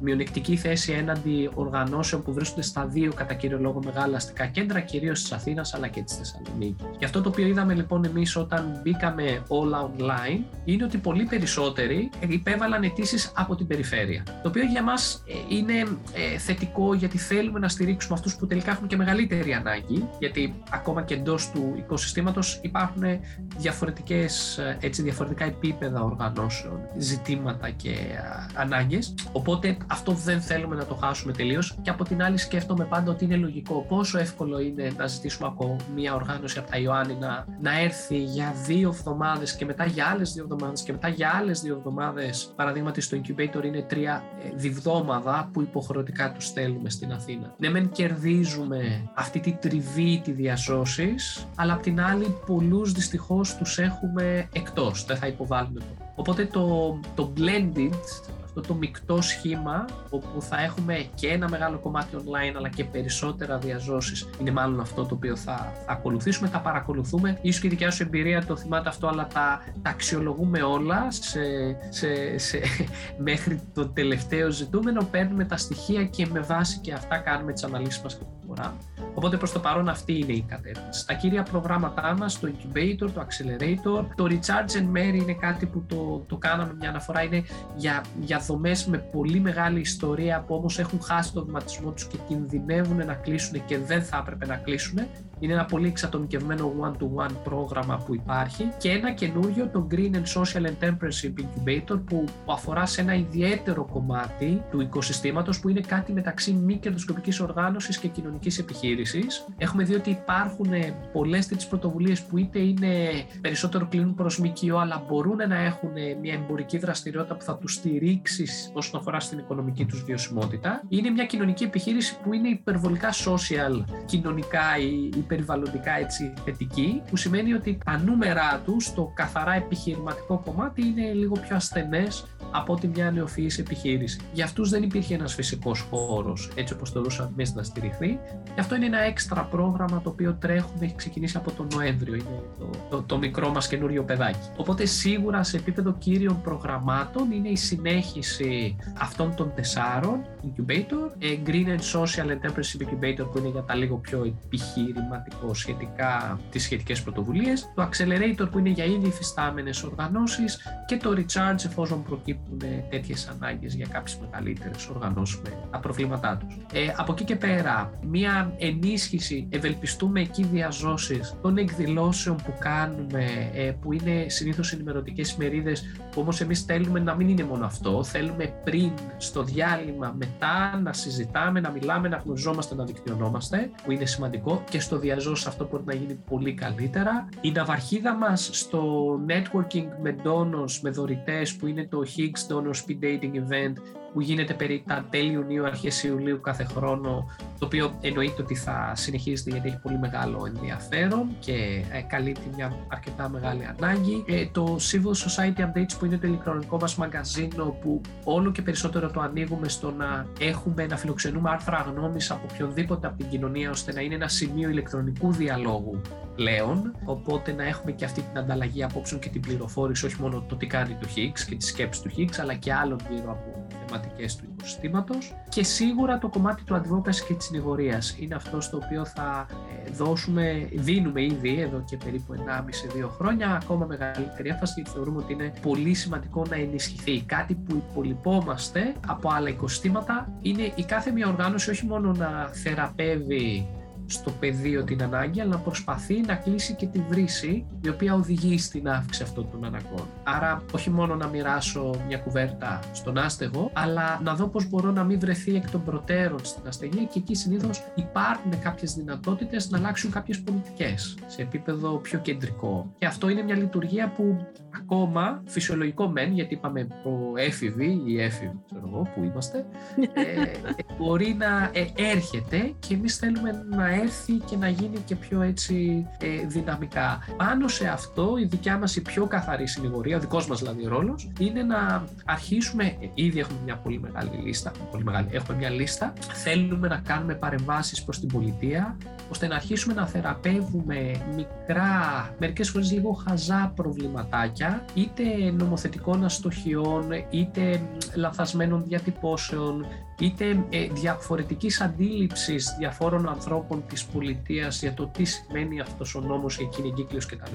μειονεκτική θέση έναντι οργανώσεων που βρίσκονται στα δύο κατά κύριο λόγο μεγάλα αστικά κέντρα, κυρίως της Αθήνας αλλά και της Θεσσαλονίκης. Και αυτό το οποίο είδαμε λοιπόν εμείς όταν μπήκαμε all online είναι ότι πολύ περισσότεροι υπέβαλαν αιτήσεις από την περιφέρεια. Το οποίο για μας ε, είναι ε, θετικό γιατί θέλουμε να στηρίξουμε αυτούς που τελικά έχουν και μεγαλύτερη ανάγκη, γιατί ακόμα και εντός του οικοσυστήματος υπάρχουν διαφορετικές, ε, έτσι, διαφορετικά επίπεδα οργανώσεων, ζητήματα και ανάγκες. Οπότε αυτό δεν θέλουμε να το χάσουμε τελείως. Και από την άλλη, σκέφτομαι πάντα ότι είναι λογικό πόσο εύκολο είναι να ζητήσουμε από μια οργάνωση από τα Ιωάννη να, να έρθει για δύο εβδομάδες και μετά για άλλες δύο εβδομάδες και μετά για άλλες δύο εβδομάδες. Παραδείγματι, στο incubator είναι τρία ε, διβδόμαδα που υποχρεωτικά τους στέλνουμε στην Αθήνα. Ναι, μεν κερδίζουμε αυτή τη τριβή, τη διασώσης, αλλά απ' την άλλη, πολλούς δυστυχώς τους έχουμε εκτός. Δεν θα υποβάλουμε Οπότε το, το blended αυτό το μεικτό σχήμα όπου θα έχουμε και ένα μεγάλο κομμάτι online αλλά και περισσότερα διαζώσεις. Είναι μάλλον αυτό το οποίο θα, θα ακολουθήσουμε, τα παρακολουθούμε. Ίσως και η δικιά σου εμπειρία το θυμάται αυτό αλλά τα, τα αξιολογούμε όλα σε, σε, σε, μέχρι το τελευταίο ζητούμενο. Παίρνουμε τα στοιχεία και με βάση και αυτά κάνουμε τις αναλύσεις μας και προχωράμε. Οπότε προς το παρόν αυτή είναι η κατεύθυνση. Τα κύρια προγράμματά μας, το Incubator, το Accelerator, το Recharge and Mary είναι κάτι που το, το κάναμε μια αναφορά, είναι για, για δομές με πολύ μεγάλη ιστορία που όμως έχουν χάσει το βηματισμό τους και κινδυνεύουν να κλείσουν και δεν θα έπρεπε να κλείσουν. Είναι ένα πολύ εξατομικευμένο one-to-one πρόγραμμα που υπάρχει και ένα καινούριο, το Green and Social Entrepreneurship Incubator που αφορά σε ένα ιδιαίτερο κομμάτι του οικοσυστήματος που είναι κάτι μεταξύ μη κερδοσκοπικής οργάνωσης και κοινωνικής επιχείρησης. Έχουμε δει ότι υπάρχουν πολλές τέτοιες πρωτοβουλίες που είτε είναι περισσότερο κλείνουν προς ΜΚΟ αλλά μπορούν να έχουν μια εμπορική δραστηριότητα που θα τους στηρίξει όσον αφορά στην οικονομική τους βιωσιμότητα. Είναι μια κοινωνική επιχείρηση που είναι υπερβολικά social, κοινωνικά ή περιβαλλοντικά έτσι θετική, που σημαίνει ότι τα νούμερα τους στο καθαρά επιχειρηματικό κομμάτι είναι λίγο πιο ασθενές από ότι μια νεοφυής επιχείρηση. Για αυτούς δεν υπήρχε ένας φυσικός χώρος έτσι όπως θεωρούσαμε εμείς να στηριχθεί. Και αυτό είναι ένα έξτρα πρόγραμμα το οποίο τρέχουμε, έχει ξεκινήσει από τον Νοέμβριο, είναι το, το, το μικρό μας καινούριο παιδάκι. Οπότε σίγουρα σε επίπεδο κύριων προγραμμάτων είναι η συνέχιση αυτών των τεσσάρων incubator, ε, Green and Social Entrepreneurship Incubator που είναι για τα λίγο πιο επιχειρηματικό σχετικά τις σχετικές πρωτοβουλίες, το Accelerator που είναι για ήδη υφιστάμενες οργανώσεις και το Recharge εφόσον προκύπτουν τέτοιες ανάγκες για κάποιες μεγαλύτερες οργανώσεις με τα προβλήματά τους. Ε, από εκεί και πέρα, μια ενίσχυση, ευελπιστούμε εκεί διαζώσεις των εκδηλώσεων που κάνουμε, ε, που είναι συνήθως ενημερωτικές ημερίδες, που όμως εμείς θέλουμε να μην είναι μόνο αυτό, θέλουμε πριν, στο διάλειμμα, μετά να συζητάμε, να μιλάμε, να γνωριζόμαστε, να δικτυωνόμαστε, που είναι σημαντικό και στο διαζώσεις αυτό μπορεί να γίνει πολύ καλύτερα. Η ναυαρχίδα μας στο networking με donors, με δωρητές που είναι το Higgs Donor Speed Dating Event που γίνεται περί τα τέλη Ιουνίου, αρχές Ιουλίου κάθε χρόνο, το οποίο εννοείται ότι θα συνεχίζεται γιατί έχει πολύ μεγάλο ενδιαφέρον και ε, καλύπτει μια αρκετά μεγάλη ανάγκη. Ε, το Civil Society Updates που είναι το ηλεκτρονικό μας μαγκαζίνο που όλο και περισσότερο το ανοίγουμε στο να έχουμε, να φιλοξενούμε άρθρα γνώμης από οποιονδήποτε από την κοινωνία ώστε να είναι ένα σημείο ηλεκτρονικού διαλόγου πλέον, οπότε να έχουμε και αυτή την ανταλλαγή απόψεων και την πληροφόρηση, όχι μόνο το τι κάνει το Higgs και τις σκέψεις του Higgs, αλλά και άλλων γύρω από θεματικές του οικοσυστήματος και σίγουρα το κομμάτι του advocacy και της συνηγορίας είναι αυτό στο οποίο θα ε, δώσουμε, δίνουμε ήδη εδώ και περίπου 1,5-2 χρόνια ακόμα μεγαλύτερη έμφαση γιατί θεωρούμε ότι είναι πολύ σημαντικό να ενισχυθεί. Κάτι που υπολοιπόμαστε από άλλα οικοσυστήματα είναι η κάθε μια οργάνωση όχι μόνο να θεραπεύει στο πεδίο την ανάγκη, αλλά να προσπαθεί να κλείσει και τη βρύση η οποία οδηγεί στην αύξηση αυτών των αναγκών. Άρα, όχι μόνο να μοιράσω μια κουβέρτα στον άστεγο, αλλά να δω πώς μπορώ να μην βρεθεί εκ των προτέρων στην αστεγία και εκεί συνήθως υπάρχουν κάποιες δυνατότητες να αλλάξουν κάποιες πολιτικές σε επίπεδο πιο κεντρικό. Και αυτό είναι μια λειτουργία που ακόμα φυσιολογικό μεν, γιατί είπαμε έφηβη ή έφηβη, ξέρω εγώ, που είμαστε, ε, μπορεί να ε, έρχεται και εμείς θέλουμε να έρθει και να γίνει και πιο έτσι ε, δυναμικά. Πάνω σε αυτό η δικιά μας η πιο καθαρή συνηγορία, ο δικός μας δηλαδή ρόλος, είναι να αρχίσουμε, ε, ήδη έχουμε μια πολύ μεγάλη λίστα, πολύ μεγάλη, έχουμε μια λίστα, θέλουμε να κάνουμε παρεμβάσεις προς την πολιτεία, ώστε να αρχίσουμε να θεραπεύουμε μικρά, μερικές φορές λίγο χαζά προβληματάκια, είτε νομοθετικών αστοχιών, είτε λαθασμένων διατυπώσεων, είτε ε, διαφορετικής αντίληψης διαφόρων ανθρώπων της πολιτείας για το τι σημαίνει αυτός ο νόμος, εκείνη εγκύκλειος κτλ.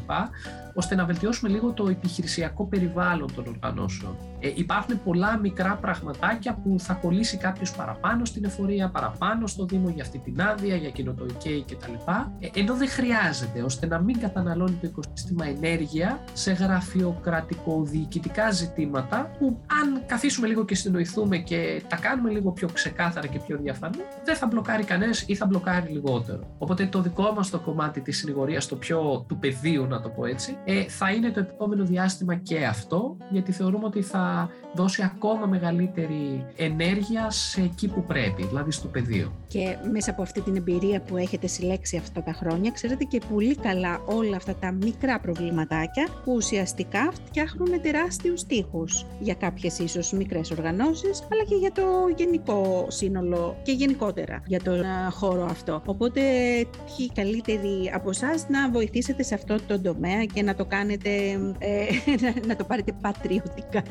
ώστε να βελτιώσουμε λίγο το επιχειρησιακό περιβάλλον των οργανώσεων. Ε, υπάρχουν πολλά μικρά πραγματάκια που θα κολλήσει κάποιος παραπάνω στην εφορία, παραπάνω στο Δήμο για αυτή την άδεια, για εκείνο το ΙΚΕΙ κτλ. Ε, ενώ δεν χρειάζεται, ώστε να μην καταναλώνει το οικοσύστημα ενέργεια σε γραφειοκρατικό-διοικητικά ζητήματα που αν καθίσουμε λίγο και συνοηθούμε και τα κάνουμε λίγο πιο ξεκάθαρα και πιο διαφανή, δεν θα μπλοκάρει κανένας ή θα μπλοκάρει λιγότερο. Οπότε το δικό μας το κομμάτι της συνηγορίας, το πιο του πεδίου, να το πω έτσι, ε, θα είναι το επόμενο διάστημα και αυτό, γιατί θεωρούμε ότι θα δώσει ακόμα μεγαλύτερη ενέργεια σε εκεί που πρέπει, δηλαδή στο πεδίο. Και μέσα από αυτή την εμπειρία που έχετε συλλέξει αυτά τα χρόνια, ξέρετε και πολύ καλά όλα αυτά τα μικρά προβληματάκια που ουσιαστικά φτιάχνουν τεράστιους τείχου για κάποιες ίσως μικρές οργανώσεις, αλλά και για το γενικό σύνολο και γενικότερα για τον χώρο αυτό. Οπότε, ποιοι καλύτεροι από εσάς να βοηθήσετε σε αυτό το τομέα και να το κάνετε, ε, να το πάρετε πατριωτικά.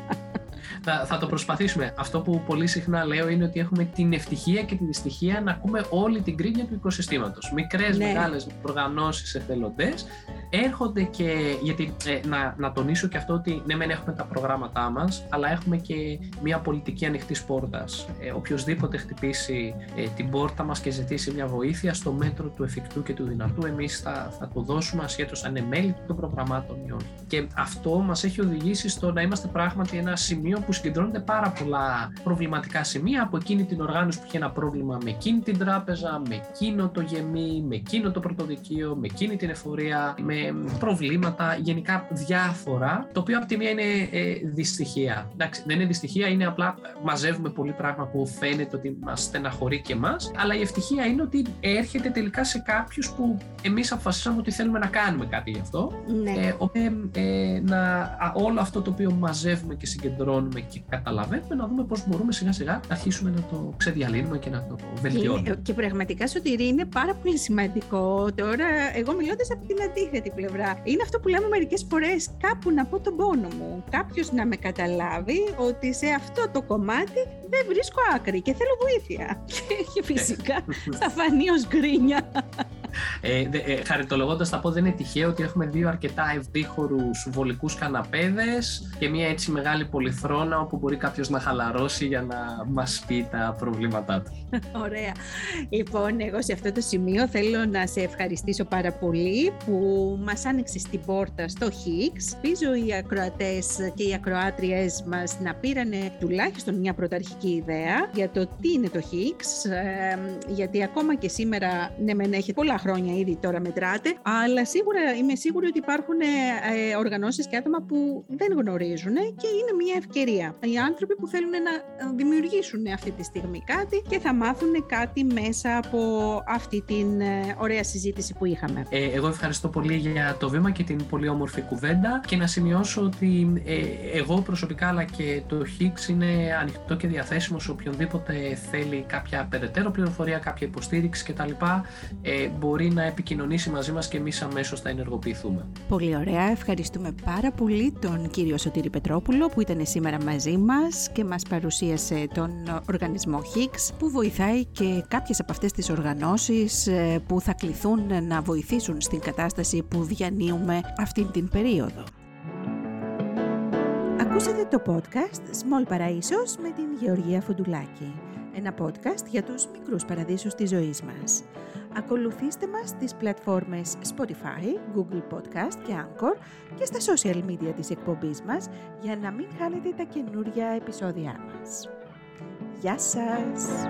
Θα, θα το προσπαθήσουμε. Αυτό που πολύ συχνά λέω είναι ότι έχουμε την ευτυχία και τη δυστυχία να ακούμε όλη την κρίνια του οικοσυστήματος. Μικρές, ναι. μεγάλες οργανώσεις, εθελοντές έρχονται και, γιατί ε, να, να τονίσω και αυτό ότι ναι μεν έχουμε τα προγράμματά μας, αλλά έχουμε και μια πολιτική ανοιχτής πόρτας. Ε, οποιοςδήποτε χτυπήσει ε, την πόρτα μας και ζητήσει μια βοήθεια στο μέτρο του εφικτού και του δυνατού, εμείς θα, θα το δώσουμε ασχέτως αν είναι μέλη των προγραμμάτων ή όχι. Και αυτό μας έχει οδηγήσει στο να είμαστε πράγματι ένα σημείο που συγκεντρώνονται πάρα πολλά προβληματικά σημεία από εκείνη την οργάνωση που έχει ένα πρόβλημα με εκείνη την τράπεζα, με εκείνο το γεμί, με εκείνο το πρωτοδικείο, με εκείνη την εφορία, με προβλήματα γενικά διάφορα, το οποίο από τη μία είναι ε, δυστυχία. Εντάξει, δεν είναι δυστυχία, είναι απλά μαζεύουμε πολύ πράγμα που φαίνεται ότι μας στεναχωρεί και εμάς. Αλλά η ευτυχία είναι ότι έρχεται τελικά σε κάποιους που εμείς αποφασίσαμε ότι θέλουμε να κάνουμε κάτι γι' αυτό. Ναι. Ε, ε, να, όλο αυτό το οποίο μαζεύουμε και συγκεντρώνουμε και καταλαβαίνουμε, να δούμε πώς μπορούμε σιγά σιγά να αρχίσουμε να το ξεδιαλύνουμε και να το βελτιώνουμε. Και, και πραγματικά, Σωτηρή, είναι πάρα πολύ σημαντικό. Τώρα, εγώ μιλώντας από την αντίθετη πλευρά, είναι αυτό που λέμε μερικές φορές, κάπου να πω τον πόνο μου. Κάποιος να με καταλάβει ότι σε αυτό το κομμάτι δεν βρίσκω άκρη και θέλω βοήθεια. Και φυσικά θα φανεί ως γκρίνια. Ε, ε, χαριτολογώντας θα πω δεν είναι τυχαίο ότι έχουμε δύο αρκετά ευδίχωρους βολικούς καναπέδες και μια έτσι μεγάλη πολυθρόνα όπου μπορεί κάποιος να χαλαρώσει για να μας πει τα προβλήματά του. Ωραία. Λοιπόν, εγώ σε αυτό το σημείο θέλω να σε ευχαριστήσω πάρα πολύ που μας άνοιξες την πόρτα στο Higgs. Πίζω οι ακροατές και οι ακροάτριές μας να πήρανε τουλάχιστον μια πρωταρχική ιδέα για το τι είναι το Higgs, ε, γιατί ακόμα και σήμερα, ναι μεν έχει πολλά χρόνια ήδη τώρα μετράτε, αλλά σίγουρα είμαι σίγουρη ότι υπάρχουν ε, ε, οργανώσεις και άτομα που δεν γνωρίζουν και είναι μια ευκαιρία. Οι άνθρωποι που θέλουν να δημιουργήσουν αυτή τη στιγμή κάτι και θα μάθουν κάτι μέσα από αυτή την ε, ωραία συζήτηση που είχαμε. Ε, εγώ ευχαριστώ πολύ για το βήμα και την πολύ όμορφη κουβέντα και να σημειώσω ότι ε, εγώ προσωπικά αλλά και το Higgs είναι ανοιχτό και διαθέσιμο σε οποιονδήποτε θέλει κάποια περαιτέρω πληροφορία, κάποια υποστήριξη κτλ. Ε, μπορεί να επικοινωνήσει μαζί μας και εμείς αμέσως θα ενεργοποιηθούμε. Πολύ ωραία. Ευχαριστούμε πάρα πολύ τον κύριο Σωτήρη Πετρόπουλο που ήταν σήμερα μαζί μας και μας παρουσίασε τον οργανισμό Higgs που βοηθάει και κάποιες από αυτές τις οργανώσεις ε, που θα κληθούν να βοηθήσουν στην κατάσταση που διανύουμε αυτήν την περίοδο. Ακούσατε το podcast Small Παραΐσος με την Γεωργία Φουντουλάκη. Ένα podcast για τους μικρούς παραδείσους της ζωής μας. Ακολουθήστε μας στις πλατφόρμες Spotify, Google Podcast και Anchor και στα social media της εκπομπής μας για να μην χάνετε τα καινούργια επεισόδια μας. Γεια σας!